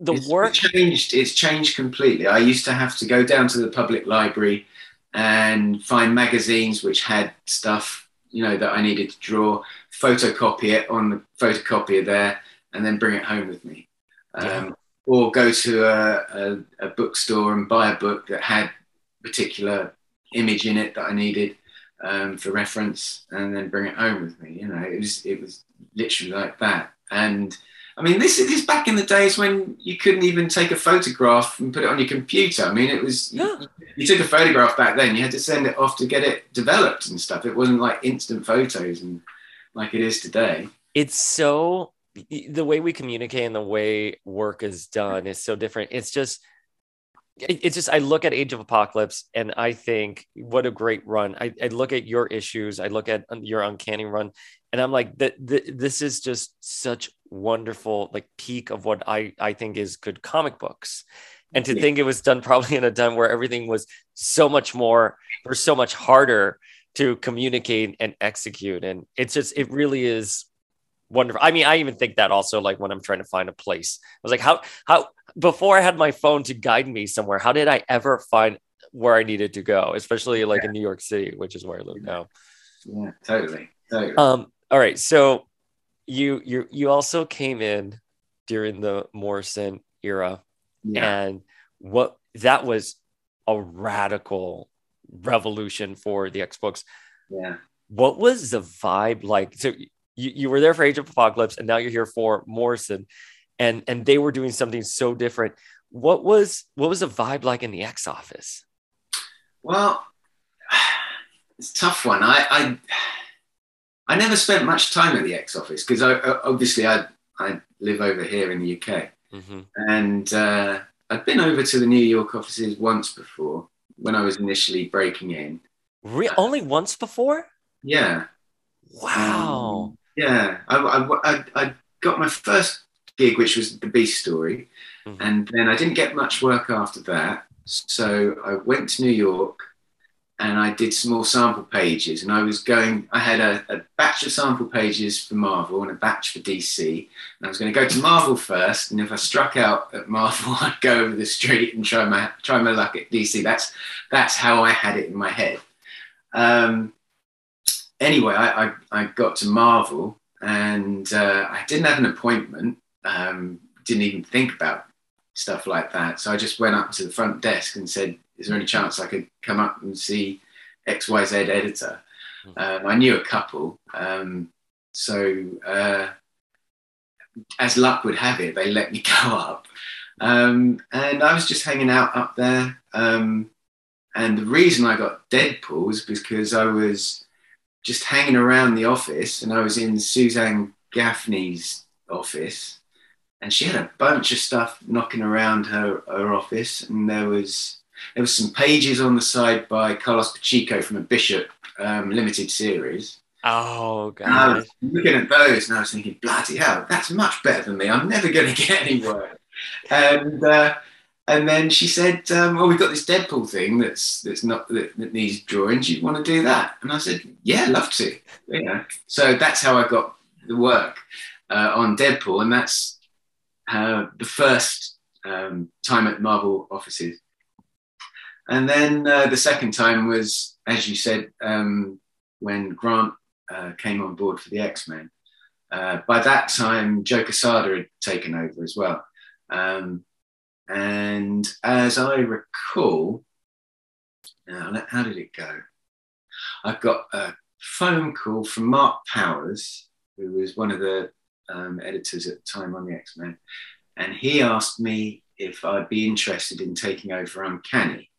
the it's, work changed it's changed completely i used to have to go down to the public library and find magazines which had stuff you know that i needed to draw photocopy it on the photocopier there and then bring it home with me um, or go to a, a, a bookstore and buy a book that had particular image in it that i needed um, for reference and then bring it home with me you know it was it was literally like that and I mean, this is back in the days when you couldn't even take a photograph and put it on your computer. I mean, it was Yeah. you, you took a photograph back then. You had to send it off to get it developed and stuff. It wasn't like instant photos and like it is today. it's so the way we communicate and the way work is done is so different. It's just it's just i look at age of apocalypse and i think what a great run. I, I look at your issues i look at um, your uncanny run and i'm like that this is just such wonderful like peak of what i i think is good comic books. And to Yeah. think it was done probably in a time where everything was so much more or so much harder to communicate and execute. And it's just it really is wonderful i mean i even think that also like when i'm trying to find a place i was like how how before i had my phone to guide me somewhere how did i ever find where i needed to go especially like in new york city which is where i live now Yeah, totally, totally. um all right so you you you also came in during the morrison era yeah, and what that was a radical revolution for the X books. yeah. What was the vibe like? So you, you were there for Age of Apocalypse, and now you're here for Morrison, and and they were doing something so different. What was what was the vibe like in the X office? Well, it's a tough one. I, I, I never spent much time at the X office because I, I- obviously I, I live over here in the UK. hmm And uh, I'd been over to the New York offices once before when I was initially breaking in. Re- only once before? Yeah, Wow. Yeah. I, I, I, I got my first gig, which was the Beast story. Mhm. And then I didn't get much work after that. So I went to New York and I did some more sample pages. And I was going, I had a, a batch of sample pages for Marvel and a batch for DC. And I was going to go to Marvel first. And if I struck out at Marvel, I'd go over the street and try my try my luck at DC. That's that's how I had it in my head. Um, anyway, I, I, I got to Marvel and uh, I didn't have an appointment. Um, didn't even think about stuff like that. So I just went up to the front desk and said, "Is there any chance I could come up and see X Y Z editor?" Um, I knew a couple, um, so uh, as luck would have it, they let me go up, um, and I was just hanging out up there. Um, and the reason I got Deadpool was because I was just hanging around the office, and I was in Suzanne Gaffney's office, and she had a bunch of stuff knocking around her, her office, and there was there was some pages on the side by Carlos Pacheco from a Bishop um, limited series. Oh And I god. was looking at those, and I was thinking, bloody hell, that's much better than me. I'm never going to get anywhere. and uh, and then she said, um, "Well, we've got this Deadpool thing that's that's not that, that needs drawings. You want to do that?" And I said, "Yeah, love to." You know, so that's how I got the work uh, on Deadpool, and that's uh, the first um, time at Marvel offices. And then uh, the second time was, as you said, um, when Grant uh, came on board for the X Men. Uh, by that time, Joe Quesada had taken over as well. Um, and as I recall, now, how did it go? I got a phone call from Mark Powers, who was one of the um, editors at the time on the X Men, and he asked me if I'd be interested in taking over Uncanny.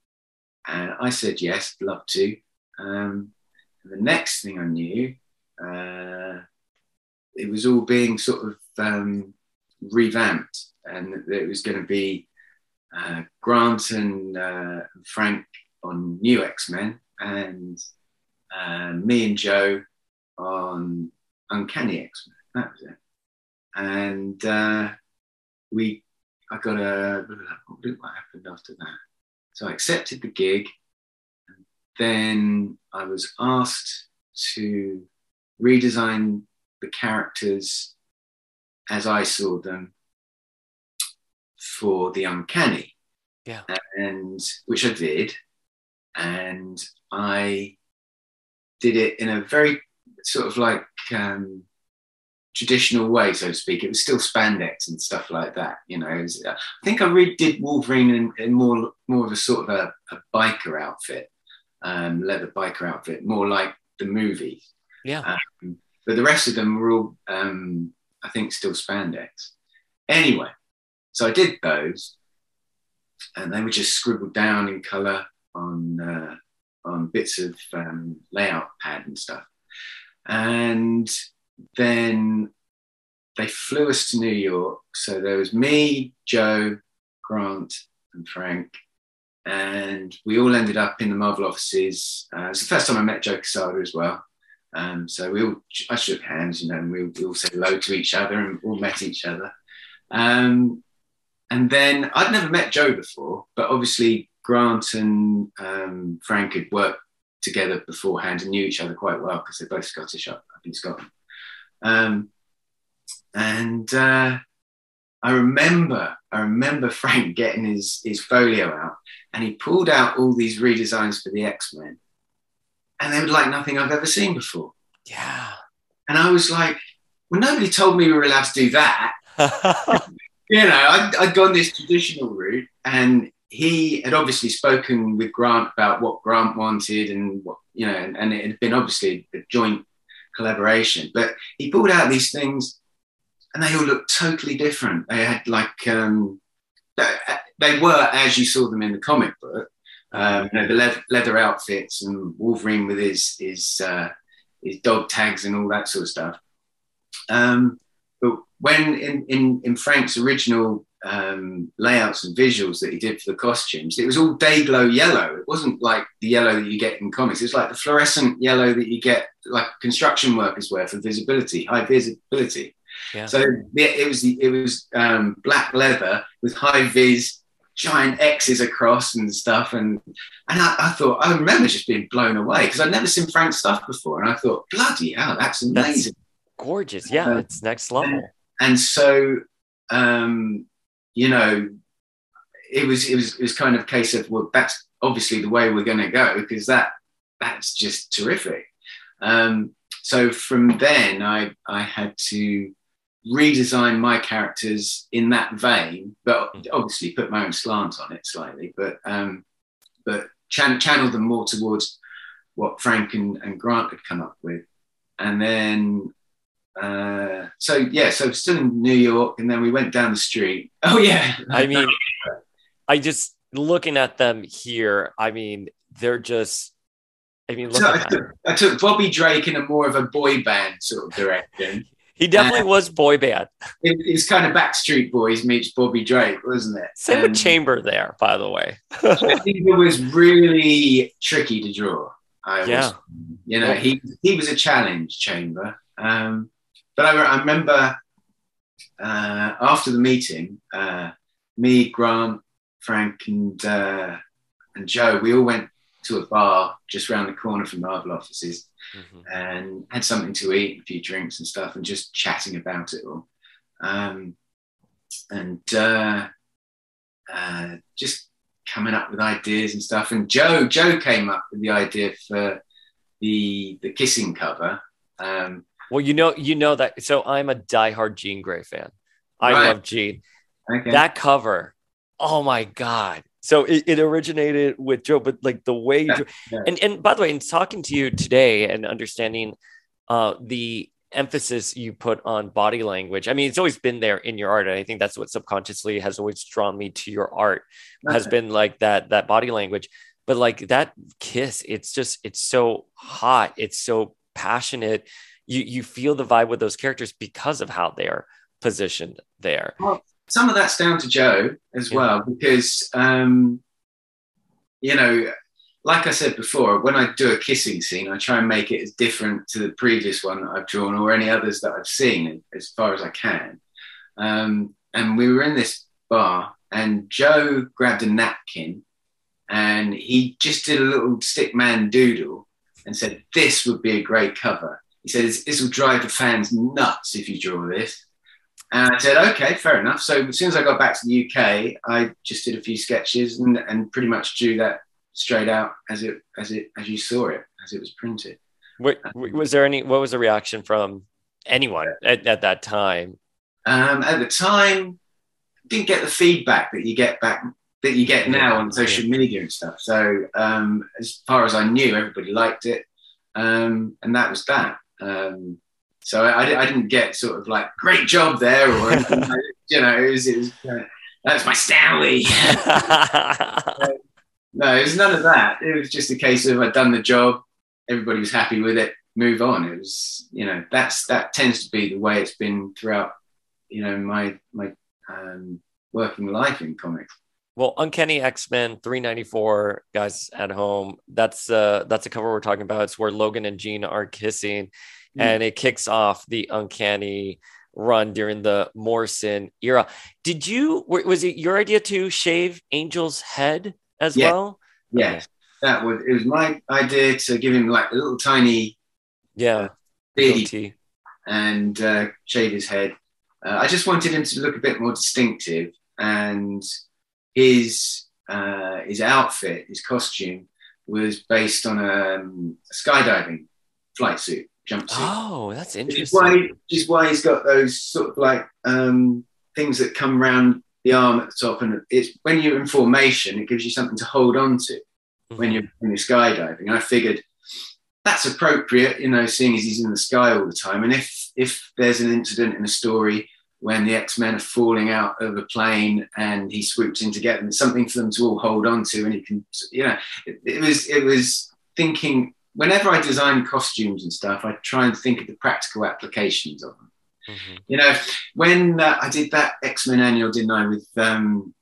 And I said yes, love to. Um, the next thing I knew, uh, it was all being sort of um, revamped, and it was going to be uh, Grant and uh, Frank on New X Men, and uh, me and Joe on Uncanny X Men. That was it. And uh, we, I got a what happened after that? So I accepted the gig. And then I was asked to redesign the characters as I saw them for the uncanny. Yeah. And which I did. And I did it in a very sort of like um, traditional way, so to speak. It was still spandex and stuff like that. You know, was- I think I really did Wolverine in, in more more of a sort of a, a biker outfit, um, leather biker outfit, more like the movie. Yeah. Um, but the rest of them were all, um, I think, still spandex. Anyway, so I did those, and they were just scribbled down in color on uh, on bits of um, layout pad and stuff. And then they flew us to New York. So there was me, Joe, Grant, and Frank. And we all ended up in the Marvel offices. Uh, it's the first time I met Joe Quesada as well. Um, so we all, I shook hands, you know, and we, we all said hello to each other and all met each other. Um, and then I'd never met Joe before, but obviously Grant and um, Frank had worked together beforehand and knew each other quite well because they're both Scottish up, up in Scotland. Um, and uh, I remember, I remember Frank getting his his folio out, and he pulled out all these redesigns for the X Men, and they were like nothing I've ever seen before. Yeah. And I was like, well, nobody told me we were allowed to do that. You know, I'd, I'd gone this traditional route, and he had obviously spoken with Grant about what Grant wanted, and what you know, and, and it had been obviously a joint collaboration. But he pulled out these things, and they all looked totally different. They had like um, they, were as you saw them in the comic book. Um, you know, the leather, leather outfits and Wolverine with his his uh, his dog tags and all that sort of stuff. Um, when in, in, in Frank's original um, layouts and visuals that he did for the costumes, it was all Day-Glo yellow. It wasn't like the yellow that you get in comics. It's like the fluorescent yellow that you get, like construction workers wear for visibility, high visibility. Yeah. So it was it was um, black leather with high vis, giant X's across and stuff, and and I, I thought I remember just being blown away because I'd never seen Frank's stuff before, and I thought bloody hell, that's amazing. Gorgeous. Yeah, Uh, it's next level. And so um, you know it was it was it was kind of a case of well that's obviously the way we're going to go because that that's just terrific. Um, so from then i i had to redesign my characters in that vein but obviously put my own slant on it slightly but um, but chan- channel them more towards what frank and, and grant had come up with. And then uh, so yeah, so still in New York, and then we went down the street. Oh yeah, I mean, I just looking at them here. I mean, they're just. I mean, look so I, at that. took, I took Bobby Drake in a more of a boy band sort of direction. He definitely was boy band. it, it's kind of Backstreet Boys meets Bobby Drake, wasn't it? Same And with Chamber there, by the way. I think it was really tricky to draw. I was, Yeah. you know, he he was a challenge, Chamber. Um, but I, I remember uh, after the meeting, uh, me, Grant, Frank, and uh, and Joe, we all went to a bar just round the corner from Marvel offices Mhm. and had something to eat, a few drinks and stuff, and just chatting about it all. Um, and uh, uh, just coming up with ideas and stuff. And Joe, Joe came up with the idea for the the kissing cover. Um, Well, you know, you know that. So I'm a diehard Jean Grey fan. I Right. love Jean. okay. That cover, oh my god! So it, it originated with Joe, but like the way, Yeah, yeah. and and by the way, in talking to you today and understanding uh, the emphasis you put on body language. I mean, it's always been there in your art, and I think that's what subconsciously has always drawn me to your art. Has been like that that body language, but like that kiss, it's just it's so hot, it's so passionate. You you feel the vibe with those characters because of how they are positioned there. some of that's down to Joe as Yeah. well, because um, you know, like I said before, when I do a kissing scene, I try and make it as different to the previous one that I've drawn or any others that I've seen as far as I can. Um, and we were in this bar, and Joe grabbed a napkin, and he just did a little stick man doodle, and said, "This would be a great cover." He said, "This will drive the fans nuts if you draw this." And I said, okay, fair enough. So as soon as I got back to the UK, I just did a few sketches and, and pretty much drew that straight out as it as it as you saw it as it was printed. What, was there any? What was the reaction from anyone at, at that time? Um, at the time, didn't get the feedback that you get back that you get now on social media and stuff. So um, as far as I knew, everybody liked it, um, and that was that. Um, so I, I didn't get sort of like great job there, or you know, it was, it was uh, that's my Stanley. No, it was none of that. It was just a case of I'd done the job, everybody was happy with it, move on. It was, you know, that's that tends to be the way it's been throughout, you know, my my um, working life in comics. Well, Uncanny X Men 394 guys at home. That's uh that's a cover we're talking about. It's where Logan and Jean are kissing, Mm. and it kicks off the Uncanny run during the Morrison era. Did you was it your idea to shave Angel's head as Yeah. well? Yeah, that was it was my idea to give him like a little tiny Yeah. beady goatee. and uh, shave his head. Uh, I just wanted him to look a bit more distinctive, and his uh, his outfit, his costume, was based on a, um, skydiving flight suit jumpsuit. Oh, that's Which is interesting. why, which is why he's got those sort of like um, things that come around the arm at the top, and it's when you're in formation, it gives you something to hold on to when Mhm. you're when you're skydiving. I figured that's appropriate, you know, seeing as he's in the sky all the time. And if if there's an incident in a story when the X Men are falling out of a plane and he swoops in to get them, it's something for them to all hold on to, and he can, you know, it, it was it was thinking. Whenever I design costumes and stuff, I try and think of the practical applications of them. Mhm. You know, when uh, I did that X Men annual, didn't I, with um,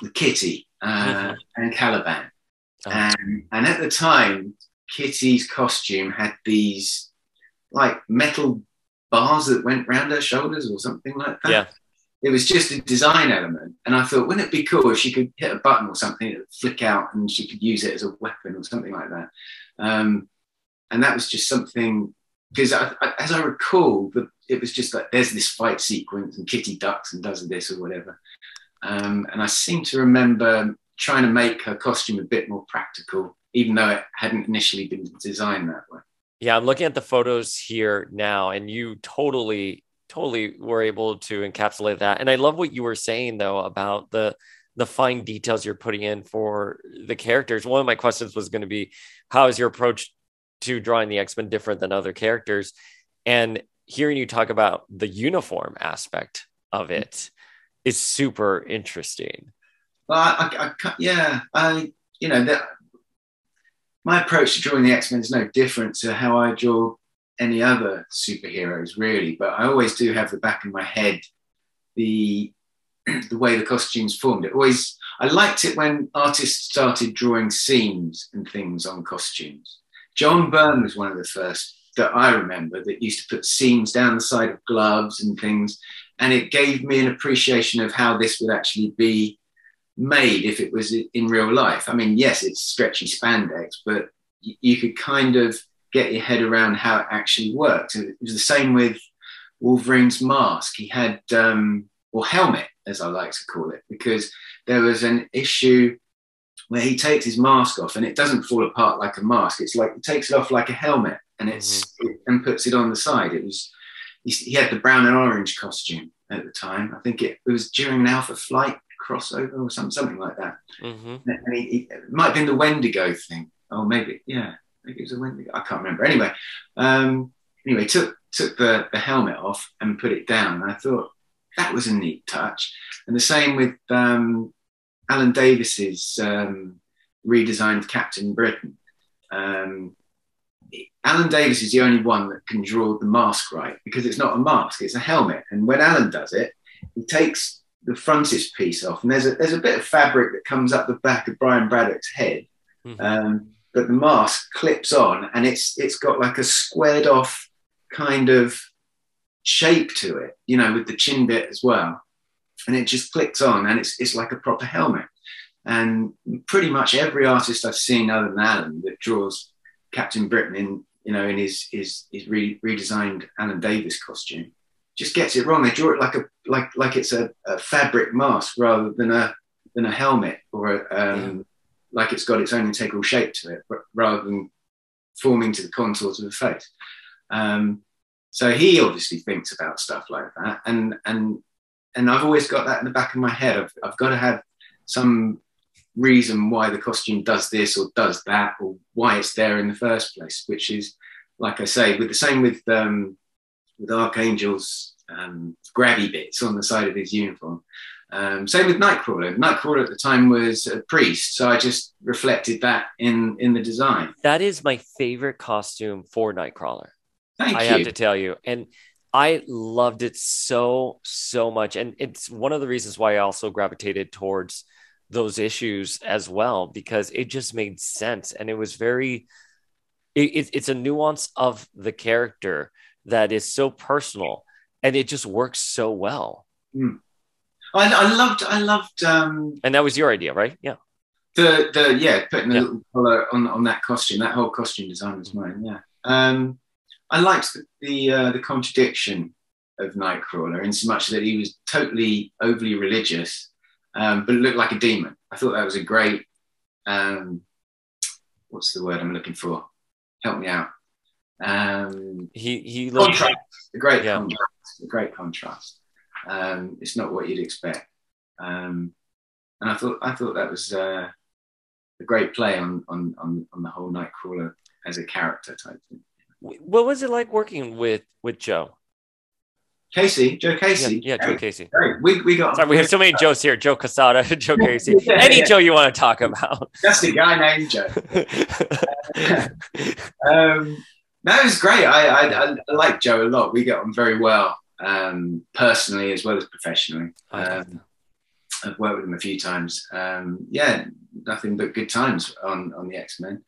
with Kitty uh, Mhm. and Caliban, Oh. and, and at the time, Kitty's costume had these like metal bars that went round her shoulders or something like that. Yeah. It was just a design element. And I thought, wouldn't it be cool if she could hit a button or something, it would flick out and she could use it as a weapon or something like that. Um, and that was just something, because I, I, as I recall, the, it was just like there's this fight sequence and Kitty ducks and does this or whatever. Um, and I seem to remember trying to make her costume a bit more practical, even though it hadn't initially been designed that way. Yeah, I'm looking at the photos here now, and you totally, totally were able to encapsulate that. And I love what you were saying though about the the fine details you're putting in for the characters. One of my questions was going to be, how is your approach to drawing the X Men different than other characters? And hearing you talk about the uniform aspect of mm-hmm. it is super interesting. Well, I, I, I yeah, I, you know, that my approach to drawing the X Men is no different to how I draw any other superheroes, really. But I always do have the back of my head the the way the costumes formed. It always I liked it when artists started drawing seams and things on costumes. John Byrne was one of the first that I remember that used to put seams down the side of gloves and things, and it gave me an appreciation of how this would actually be made if it was in real life. I mean, yes, it's stretchy spandex, but you could kind of get your head around how it actually works. And it was the same with Wolverine's mask. He had, um, or helmet, as I like to call it, because there was an issue where he takes his mask off and it doesn't fall apart like a mask. It's like he takes it off like a helmet and it's mm-hmm. and puts it on the side. It was he, had the brown and orange costume at the time. I think it, it was during an Alpha Flight crossover or something, something like that. Mm-hmm. And he, he, it might have been the Wendigo thing. Oh, maybe, yeah, maybe it was a Wendigo. I can't remember. Anyway, um, anyway, took took the, the helmet off and put it down. And I thought that was a neat touch. And the same with um, Alan Davis's um, redesign of Captain Britain. Um, Alan Davis is the only one that can draw the mask right because it's not a mask, it's a helmet. And when Alan does it, he takes the frontispiece piece off, and there's a there's a bit of fabric that comes up the back of Brian Braddock's head, mm-hmm. um, but the mask clips on, and it's it's got like a squared off kind of shape to it, you know, with the chin bit as well, and it just clicks on, and it's it's like a proper helmet. And pretty much every artist I've seen, other than Alan, that draws Captain Britain in you know in his his, his re- redesigned Alan Davis costume just gets it wrong. They draw it like a like like it's a, a fabric mask rather than a than a helmet or a, um, yeah. like it's got its own integral shape to it, rather than forming to the contours of the face. Um, so he obviously thinks about stuff like that, and and and I've always got that in the back of my head. I've, I've got to have some reason why the costume does this or does that, or why it's there in the first place. Which is, like I say, with the same with um, with Archangel's um, grabby bits on the side of his uniform. Um, same with Nightcrawler. Nightcrawler at the time was a priest, so I just reflected that in in the design. That is my favorite costume for Nightcrawler. Thank I you. have to tell you, and I loved it so so much, and it's one of the reasons why I also gravitated towards those issues as well because it just made sense, and it was very. It, it's a nuance of the character that is so personal and it just works so well. Mm. I, I, loved, I loved, um, and that was your idea, right? Yeah. The, the, yeah, putting the yeah. little color on, on that costume, that whole costume design was mine. Yeah. Um, I liked the, the, uh, the contradiction of Nightcrawler in so much that he was totally overly religious, um, but looked like a demon. I thought that was a great, um, what's the word I'm looking for? Help me out. Um, he he looked contrast, a great yeah. contrast, a great contrast. Um, it's not what you'd expect, um, and I thought I thought that was uh, a great play on on on, on the whole Nightcrawler as a character type thing. What was it like working with with Joe? Casey, Joe Casey. Yeah, yeah Joe Casey. We, we got. Sorry, we have so many Joes here. Joe Quesada, Joe Casey. yeah, Any yeah. Joe you want to talk about? That's the guy named Joe. um, that was great. I, I, I like Joe a lot. We get on very well, um, personally as well as professionally. Um, I've worked with him a few times. Um, yeah, nothing but good times on on the X Men.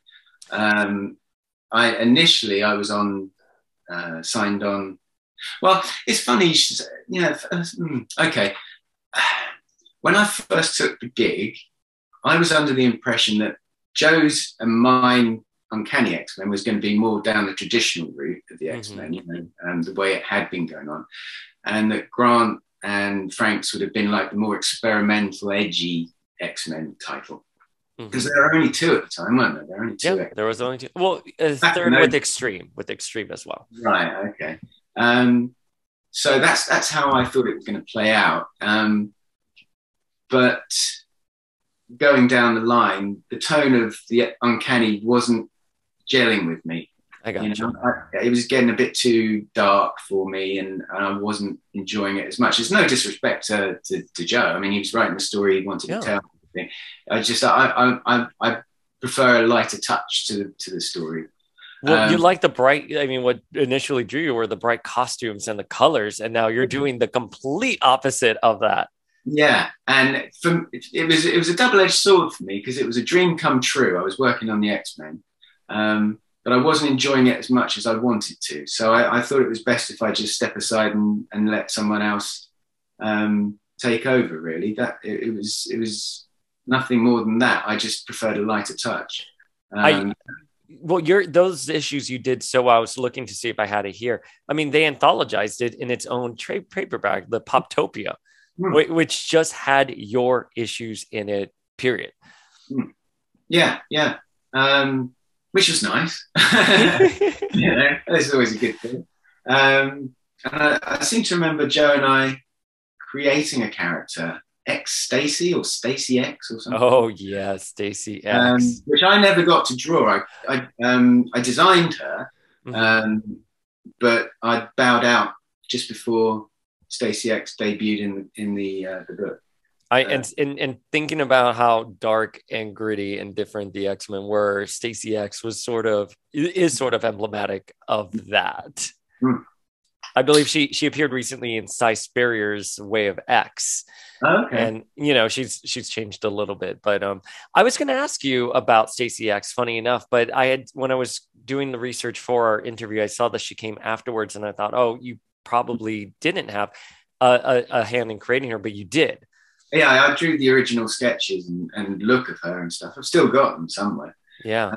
Um, I initially I was on uh, signed on Well, it's funny. You should, say- yeah. uh, hmm, Okay. When I first took the gig, I was under the impression that Joe's and mine Uncanny X Men was going to be more down the traditional route of the. X Men, you know, um, the way it had been going on, and that Grant and Frank's would have been like the more experimental, edgy X Men title because there were only two at the time, weren't there? There were only two. Yeah, there was only two. Well, a third with Extreme, with Extreme as well. Right. Okay. Um, so that's that's how I thought it was going to play out. Um, but going down the line, the tone of the uncanny wasn't gelling with me. I got You you. know, I, it was getting a bit too dark for me, and, and I wasn't enjoying it as much. It's no disrespect to, to, to Joe. I mean, he was writing the story he wanted Yeah. to tell. I just I, I I I prefer a lighter touch to to the story. Well, you Um, like the bright. I mean, what initially drew you were the bright costumes and the colors, and now you're doing the complete opposite of that. Yeah, and from it was it was a double edged sword for me because it was a dream come true. I was working on the X Men, um, but I wasn't enjoying it as much as I wanted to. So I, I thought it was best if I just step aside and, and let someone else um, take over. Really, that it, it was it was nothing more than that. I just preferred a lighter touch. I- Um, Well, you're those issues you did so. well. I was looking to see if I had it here. I mean, they anthologized it in its own trade paperback, the Poptopia, Hmm. whi- which just had your issues in it. Period. yeah, yeah, um, which was nice. you know, that's always a good thing. Um, and I, I seem to remember Joe and I creating a character, X Stacy or Stacy X or something, oh yeah, Stacy X. um, which I never got to draw. I I, um, I designed her, Mhm. um, but I bowed out just before Stacy X debuted in the in the uh, the book. I and, and and thinking about how dark and gritty and different the X Men were, Stacy X was sort of is sort of emblematic of that. Hmm. I believe she she appeared recently in Si Spurrier's Way of X, Okay. and you know she's she's changed a little bit. But um, I was going to ask you about Stacy X. Funny enough, but I had when I was doing the research for our interview, I saw that she came afterwards, and I thought, oh, you probably didn't have a, a, a hand in creating her, but you did. Yeah, I drew the original sketches and, and look of her and stuff. I've still got them somewhere. Yeah.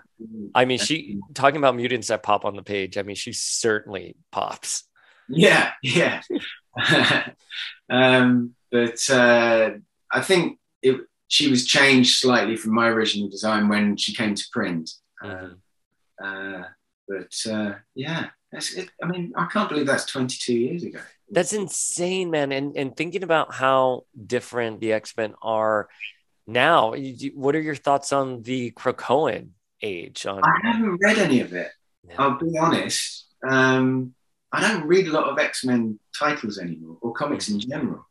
I mean, she talking about mutants that pop on the page. I mean, she certainly pops. Yeah, yeah. um, but uh, I think it, she was changed slightly from my original design when she came to print. Uh, but uh, yeah, it. I mean, I can't believe that's 22 years ago. That's insane, man. And and thinking about how different the X Men are now, you- what are your thoughts on the Krakoan age? On I haven't read any of it. Yeah. I'll be honest. Um, I don't read a lot of X Men titles anymore, or comics in general.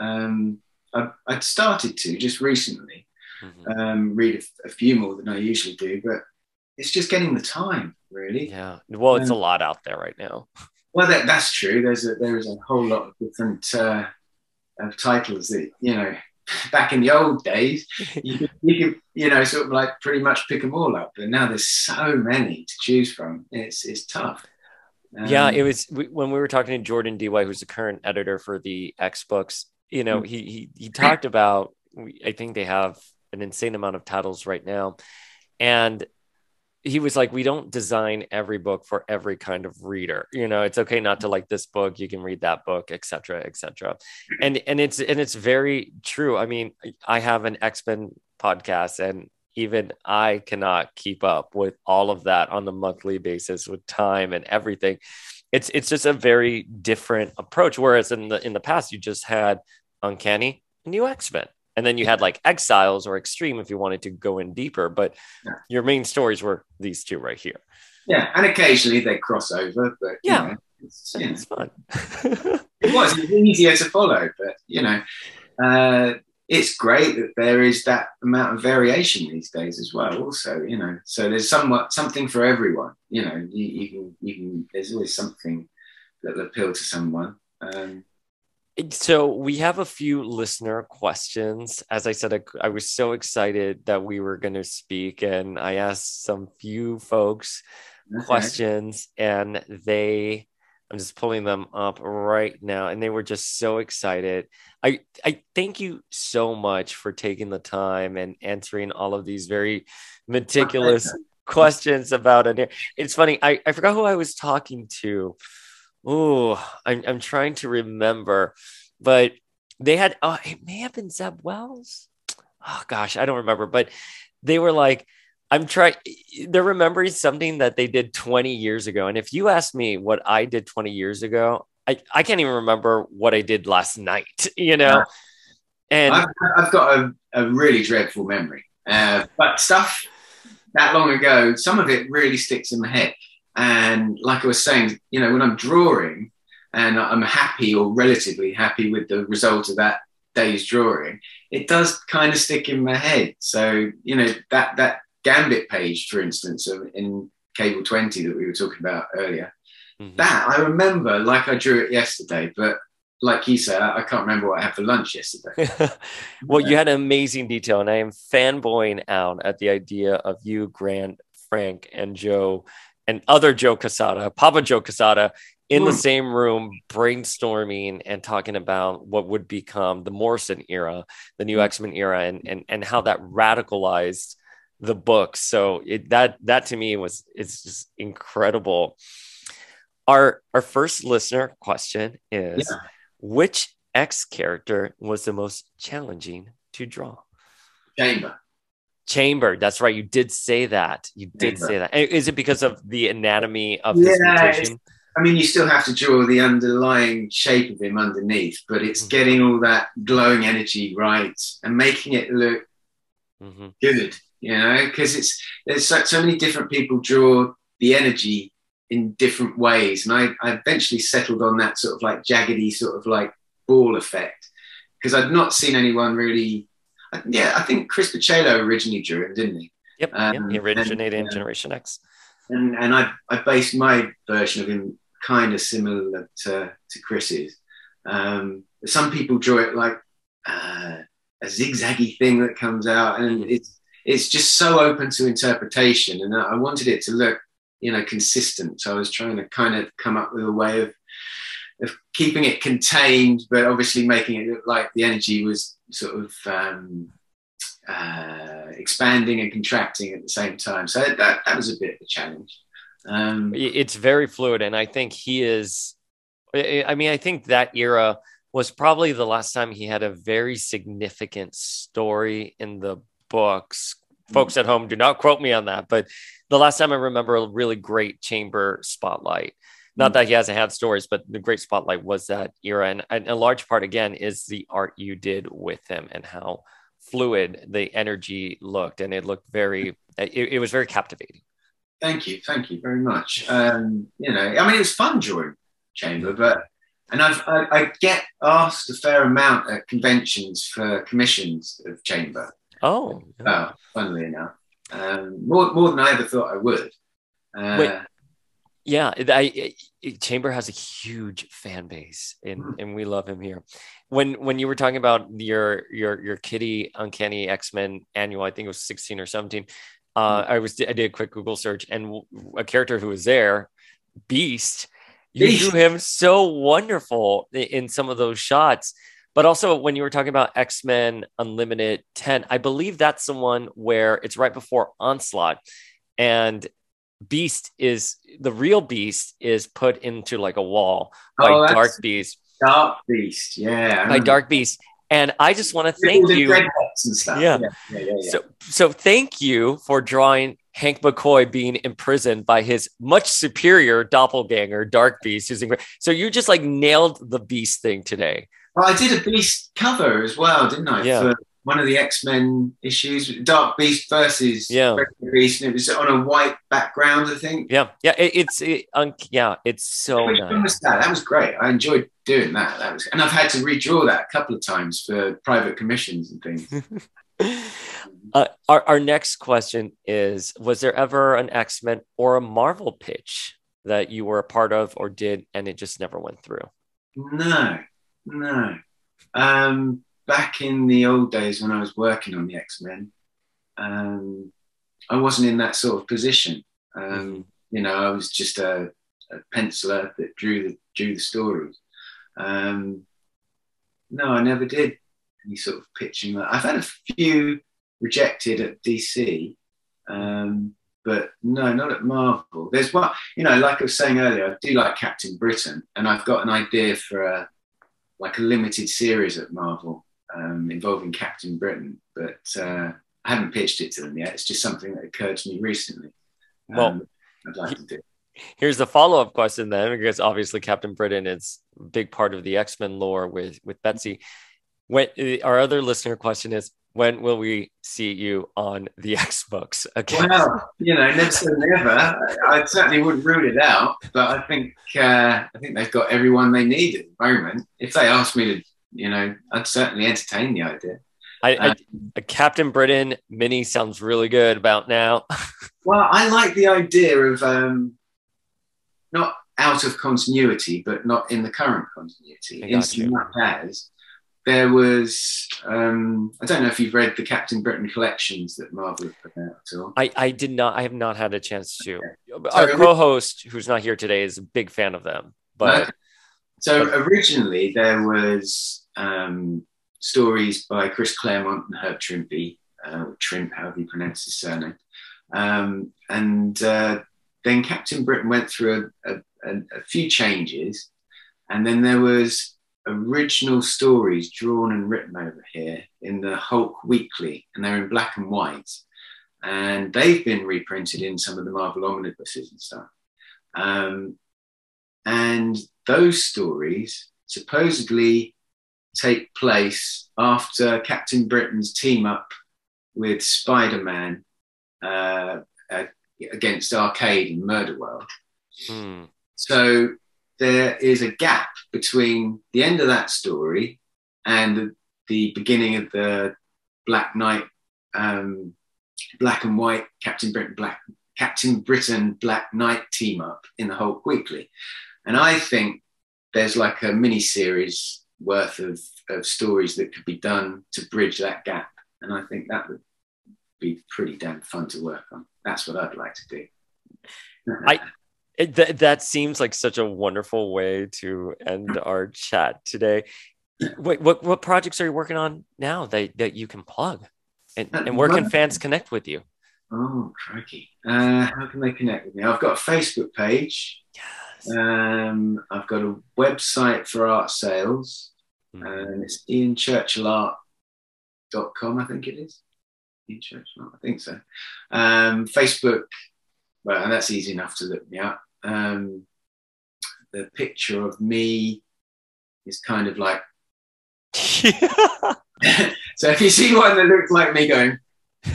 Um, I, I'd started to just recently Mhm. um, read a few more than I usually do, but it's just getting the time, really. yeah. Well, it's a Um, lot out there right now. Well, that, that's true. There's a, there is a whole lot of different uh, of titles that you know. Back in the old days, you could, you could, you know, sort of like pretty much pick them all up. But now there's so many to choose from. It's it's tough. yeah, Um, it was we, when we were talking to Jordan Dy, who's the current editor for the X books. You know, Mm. he he he talked about. I think they have an insane amount of titles right now, and he was like, "We don't design every book for every kind of reader. You know, it's okay not to mm-hmm. like this book. You can read that book, etc., etc." And and it's and it's very true. I mean, I have an X Men podcast, and even I cannot keep up with all of that on the monthly basis with time and everything. It's it's just a very different approach. Whereas in the in the past, you just had Uncanny, New X Men, and then you had like Exiles or X-Treme if you wanted to go in deeper. But Yeah. your main stories were these two right here. Yeah, and occasionally they cross over, but you Yeah. know, it's, you know, It's fun. it was it was easier to follow. But you know, uh, it's great that there is that amount of variation these days as well. Also, you know, so there's somewhat something for everyone. You know, you, you can you can. There's always something that will appeal to someone. Um, So we have a few listener questions. As I said, I, I was so excited that we were going to speak, and I asked some few folks okay. questions, and they I'm just pulling them up right now, and they were just so excited. I I thank you so much for taking the time and answering all of these very meticulous questions about it. It's funny. I, I forgot who I was talking to. Oh, I'm I'm trying to remember, but they had. Oh, it may have been Zeb Wells. Oh gosh, I don't remember, but they were like I'm trying, they're remembering something that they did 20 years ago. And if you ask me what I did 20 years ago, I, I can't even remember what I did last night, you know? And I've, I've, got a, a really dreadful memory, uh, but stuff that long ago, some of it really sticks in my head. And like I was saying, you know, when I'm drawing and I'm happy or relatively happy with the result of that day's drawing, it does kind of stick in my head. So, you know, that, that Gambit page, for instance, in Cable 20 that we were talking about earlier. Mm-hmm. That I remember like I drew it yesterday, but like you said, I can't remember what I had for lunch yesterday. well, you had an amazing detail, and I am fanboying out at the idea of you, Grant, Frank, and Joe, and other Joe Quesada, Papa Joe Quesada, in mm. the same room brainstorming and talking about what would become the Morrison era, the new mm. X Men era, and, and, and how that radicalized the book. So it, that that to me was it's just incredible. Our our first listener question is yeah. which X character was the most challenging to draw? Chamber. Chamber. That's right. You did say that. You did Chamber. say that. Is it because of the anatomy of his yeah, mutation? I mean, you still have to draw the underlying shape of him underneath, but it's mm-hmm. getting all that glowing energy right and making it look mm-hmm. good you know, because it's there's so, so many different people draw the energy in different ways, and I, I eventually settled on that sort of like jaggedy sort of like ball effect because I'd not seen anyone really. Yeah, I think Chris Bachalo originally drew him, didn't he? Yep, um, yep he originated and, in Generation X. And and I I based my version of him kind of similar to to Chris's. Um, some people draw it like uh, a zigzaggy thing that comes out, and mm. it's it's just so open to interpretation. And I wanted it to look, you know, consistent. So I was trying to kind of come up with a way of, of keeping it contained, but obviously making it look like the energy was sort of um, uh, expanding and contracting at the same time. So that, that was a bit of a challenge. Um, it's very fluid. And I think he is, I mean, I think that era was probably the last time he had a very significant story in the books. Folks at home, do not quote me on that. But the last time I remember a really great chamber spotlight, not that he hasn't had stories, but the great spotlight was that era. And, and a large part, again, is the art you did with him and how fluid the energy looked. And it looked very, it, it was very captivating. Thank you. Thank you very much. Um, you know, I mean, it's fun drawing chamber, but and I've, I, I, get asked a fair amount at conventions for commissions of chamber. Oh, oh funnily enough, um, more more than I ever thought I would. Uh, Wait, yeah, I, I, Chamber has a huge fan base, and mm-hmm. and we love him here. When when you were talking about your your your Kitty Uncanny X Men annual, I think it was sixteen or seventeen. Uh, mm-hmm. I was I did a quick Google search, and a character who was there, Beast. You Beast. drew him so wonderful in some of those shots. But also, when you were talking about X Men Unlimited 10, I believe that's the one where it's right before Onslaught. And Beast is the real Beast is put into like a wall oh, by oh, Dark Beast. Dark Beast, yeah. By Dark Beast. And I just want to thank you. Yeah. Yeah. Yeah, yeah. So, so thank you for drawing Hank McCoy being imprisoned by his much superior doppelganger, Dark Beast. Using so you just like nailed the Beast thing today. Well, I did a Beast cover as well, didn't I? Yeah. For one of the X Men issues, Dark Beast versus yeah. Beast, and it was on a white background, I think. Yeah, yeah, it, it's it, um, yeah, it's so nice. That? that was great. I enjoyed doing that. That was, and I've had to redraw that a couple of times for private commissions and things. uh, our our next question is: Was there ever an X Men or a Marvel pitch that you were a part of or did, and it just never went through? No, no. Um, back in the old days when I was working on the X Men, um, I wasn't in that sort of position. Um, mm-hmm. You know, I was just a, a penciler that drew the drew the stories. Um, no, I never did any sort of pitching. I've had a few rejected at DC, um, but no, not at Marvel. There's one, you know, like I was saying earlier, I do like Captain Britain, and I've got an idea for a like a limited series at Marvel um, involving Captain Britain, but uh, I haven't pitched it to them yet. It's just something that occurred to me recently. Well, um, I'd like to do. Here's the follow up question then, because obviously Captain Britain is a big part of the X Men lore with with Betsy. When our other listener question is, when will we see you on the X books again? Well, you know, never say never. I, certainly wouldn't rule it out, but I think uh, I think they've got everyone they need at the moment. If they asked me to, you know, I'd certainly entertain the idea. I, I, um, a Captain Britain mini sounds really good about now. well, I like the idea of um, not out of continuity, but not in the current continuity. Instant as there was um, I don't know if you've read the Captain Britain collections that Marvel have put out at all. I, I did not. I have not had a chance to. Okay. Our so, co-host, who's not here today, is a big fan of them. But okay. so originally there was um, stories by Chris Claremont and Herb Trimpe, uh, Trimp, however you pronounce his surname, um, and uh, then Captain Britain went through a, a, a few changes, and then there was original stories drawn and written over here in the Hulk Weekly, and they're in black and white. And they've been reprinted in some of the Marvel omnibuses and stuff. Um, and those stories supposedly take place after Captain Britain's team up with Spider Man uh, uh, against Arcade in Murderworld. Hmm. So there is a gap between the end of that story and the, the beginning of the Black Knight, um, Black and White, Captain Britain, Black, Captain Britain, Black Knight team up in the Hulk Weekly. And I think there's like a mini series worth of, of stories that could be done to bridge that gap. And I think that would be pretty damn fun to work on. That's what I'd like to do. I it, th- that seems like such a wonderful way to end our chat today. Wait, what what projects are you working on now that, that you can plug? And, and where can fans connect with you? Oh, crikey. Uh, how can they connect with me? I've got a Facebook page. Yes. Um, I've got a website for art sales. Mm. And it's ianchurchillart.com, I think it is. Ian Churchill, I think so. Um, Facebook, well, and that's easy enough to look me up um, the picture of me is kind of like. so if you see one that looks like me going,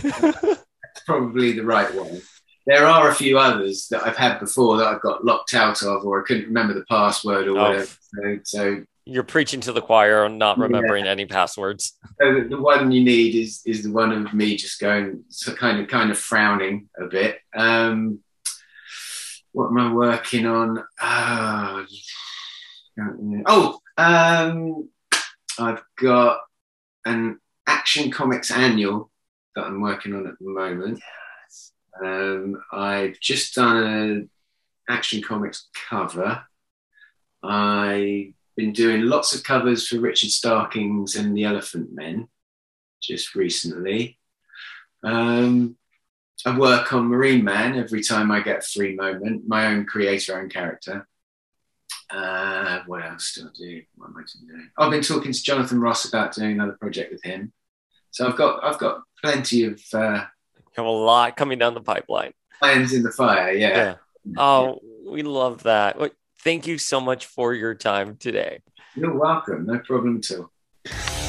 that's probably the right one. There are a few others that I've had before that I've got locked out of, or I couldn't remember the password or oh. whatever. So, so, you're preaching to the choir and not remembering yeah. any passwords. So the, the, one you need is is the one of me just going, so kind of kind of frowning a bit. Um, what am I working on? Uh, oh, um, I've got an Action Comics annual that I'm working on at the moment. Yes. Um, I've just done an Action Comics cover. I've been doing lots of covers for Richard Starkings and the Elephantmen just recently. Um, I work on Marineman every time I get a free moment, my own creator, own character. Uh, what else do I do? What am I doing? I've been talking to Jonathan Ross about doing another project with him. So I've got I've got plenty of uh, have a lot coming down the pipeline. Plans in the fire, yeah. yeah. Oh, we love that. Thank you so much for your time today. You're welcome. No problem at all.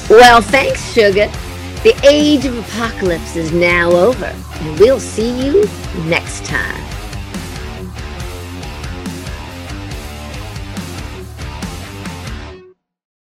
Well, thanks, Sugar. The age of apocalypse is now over, and we'll see you next time.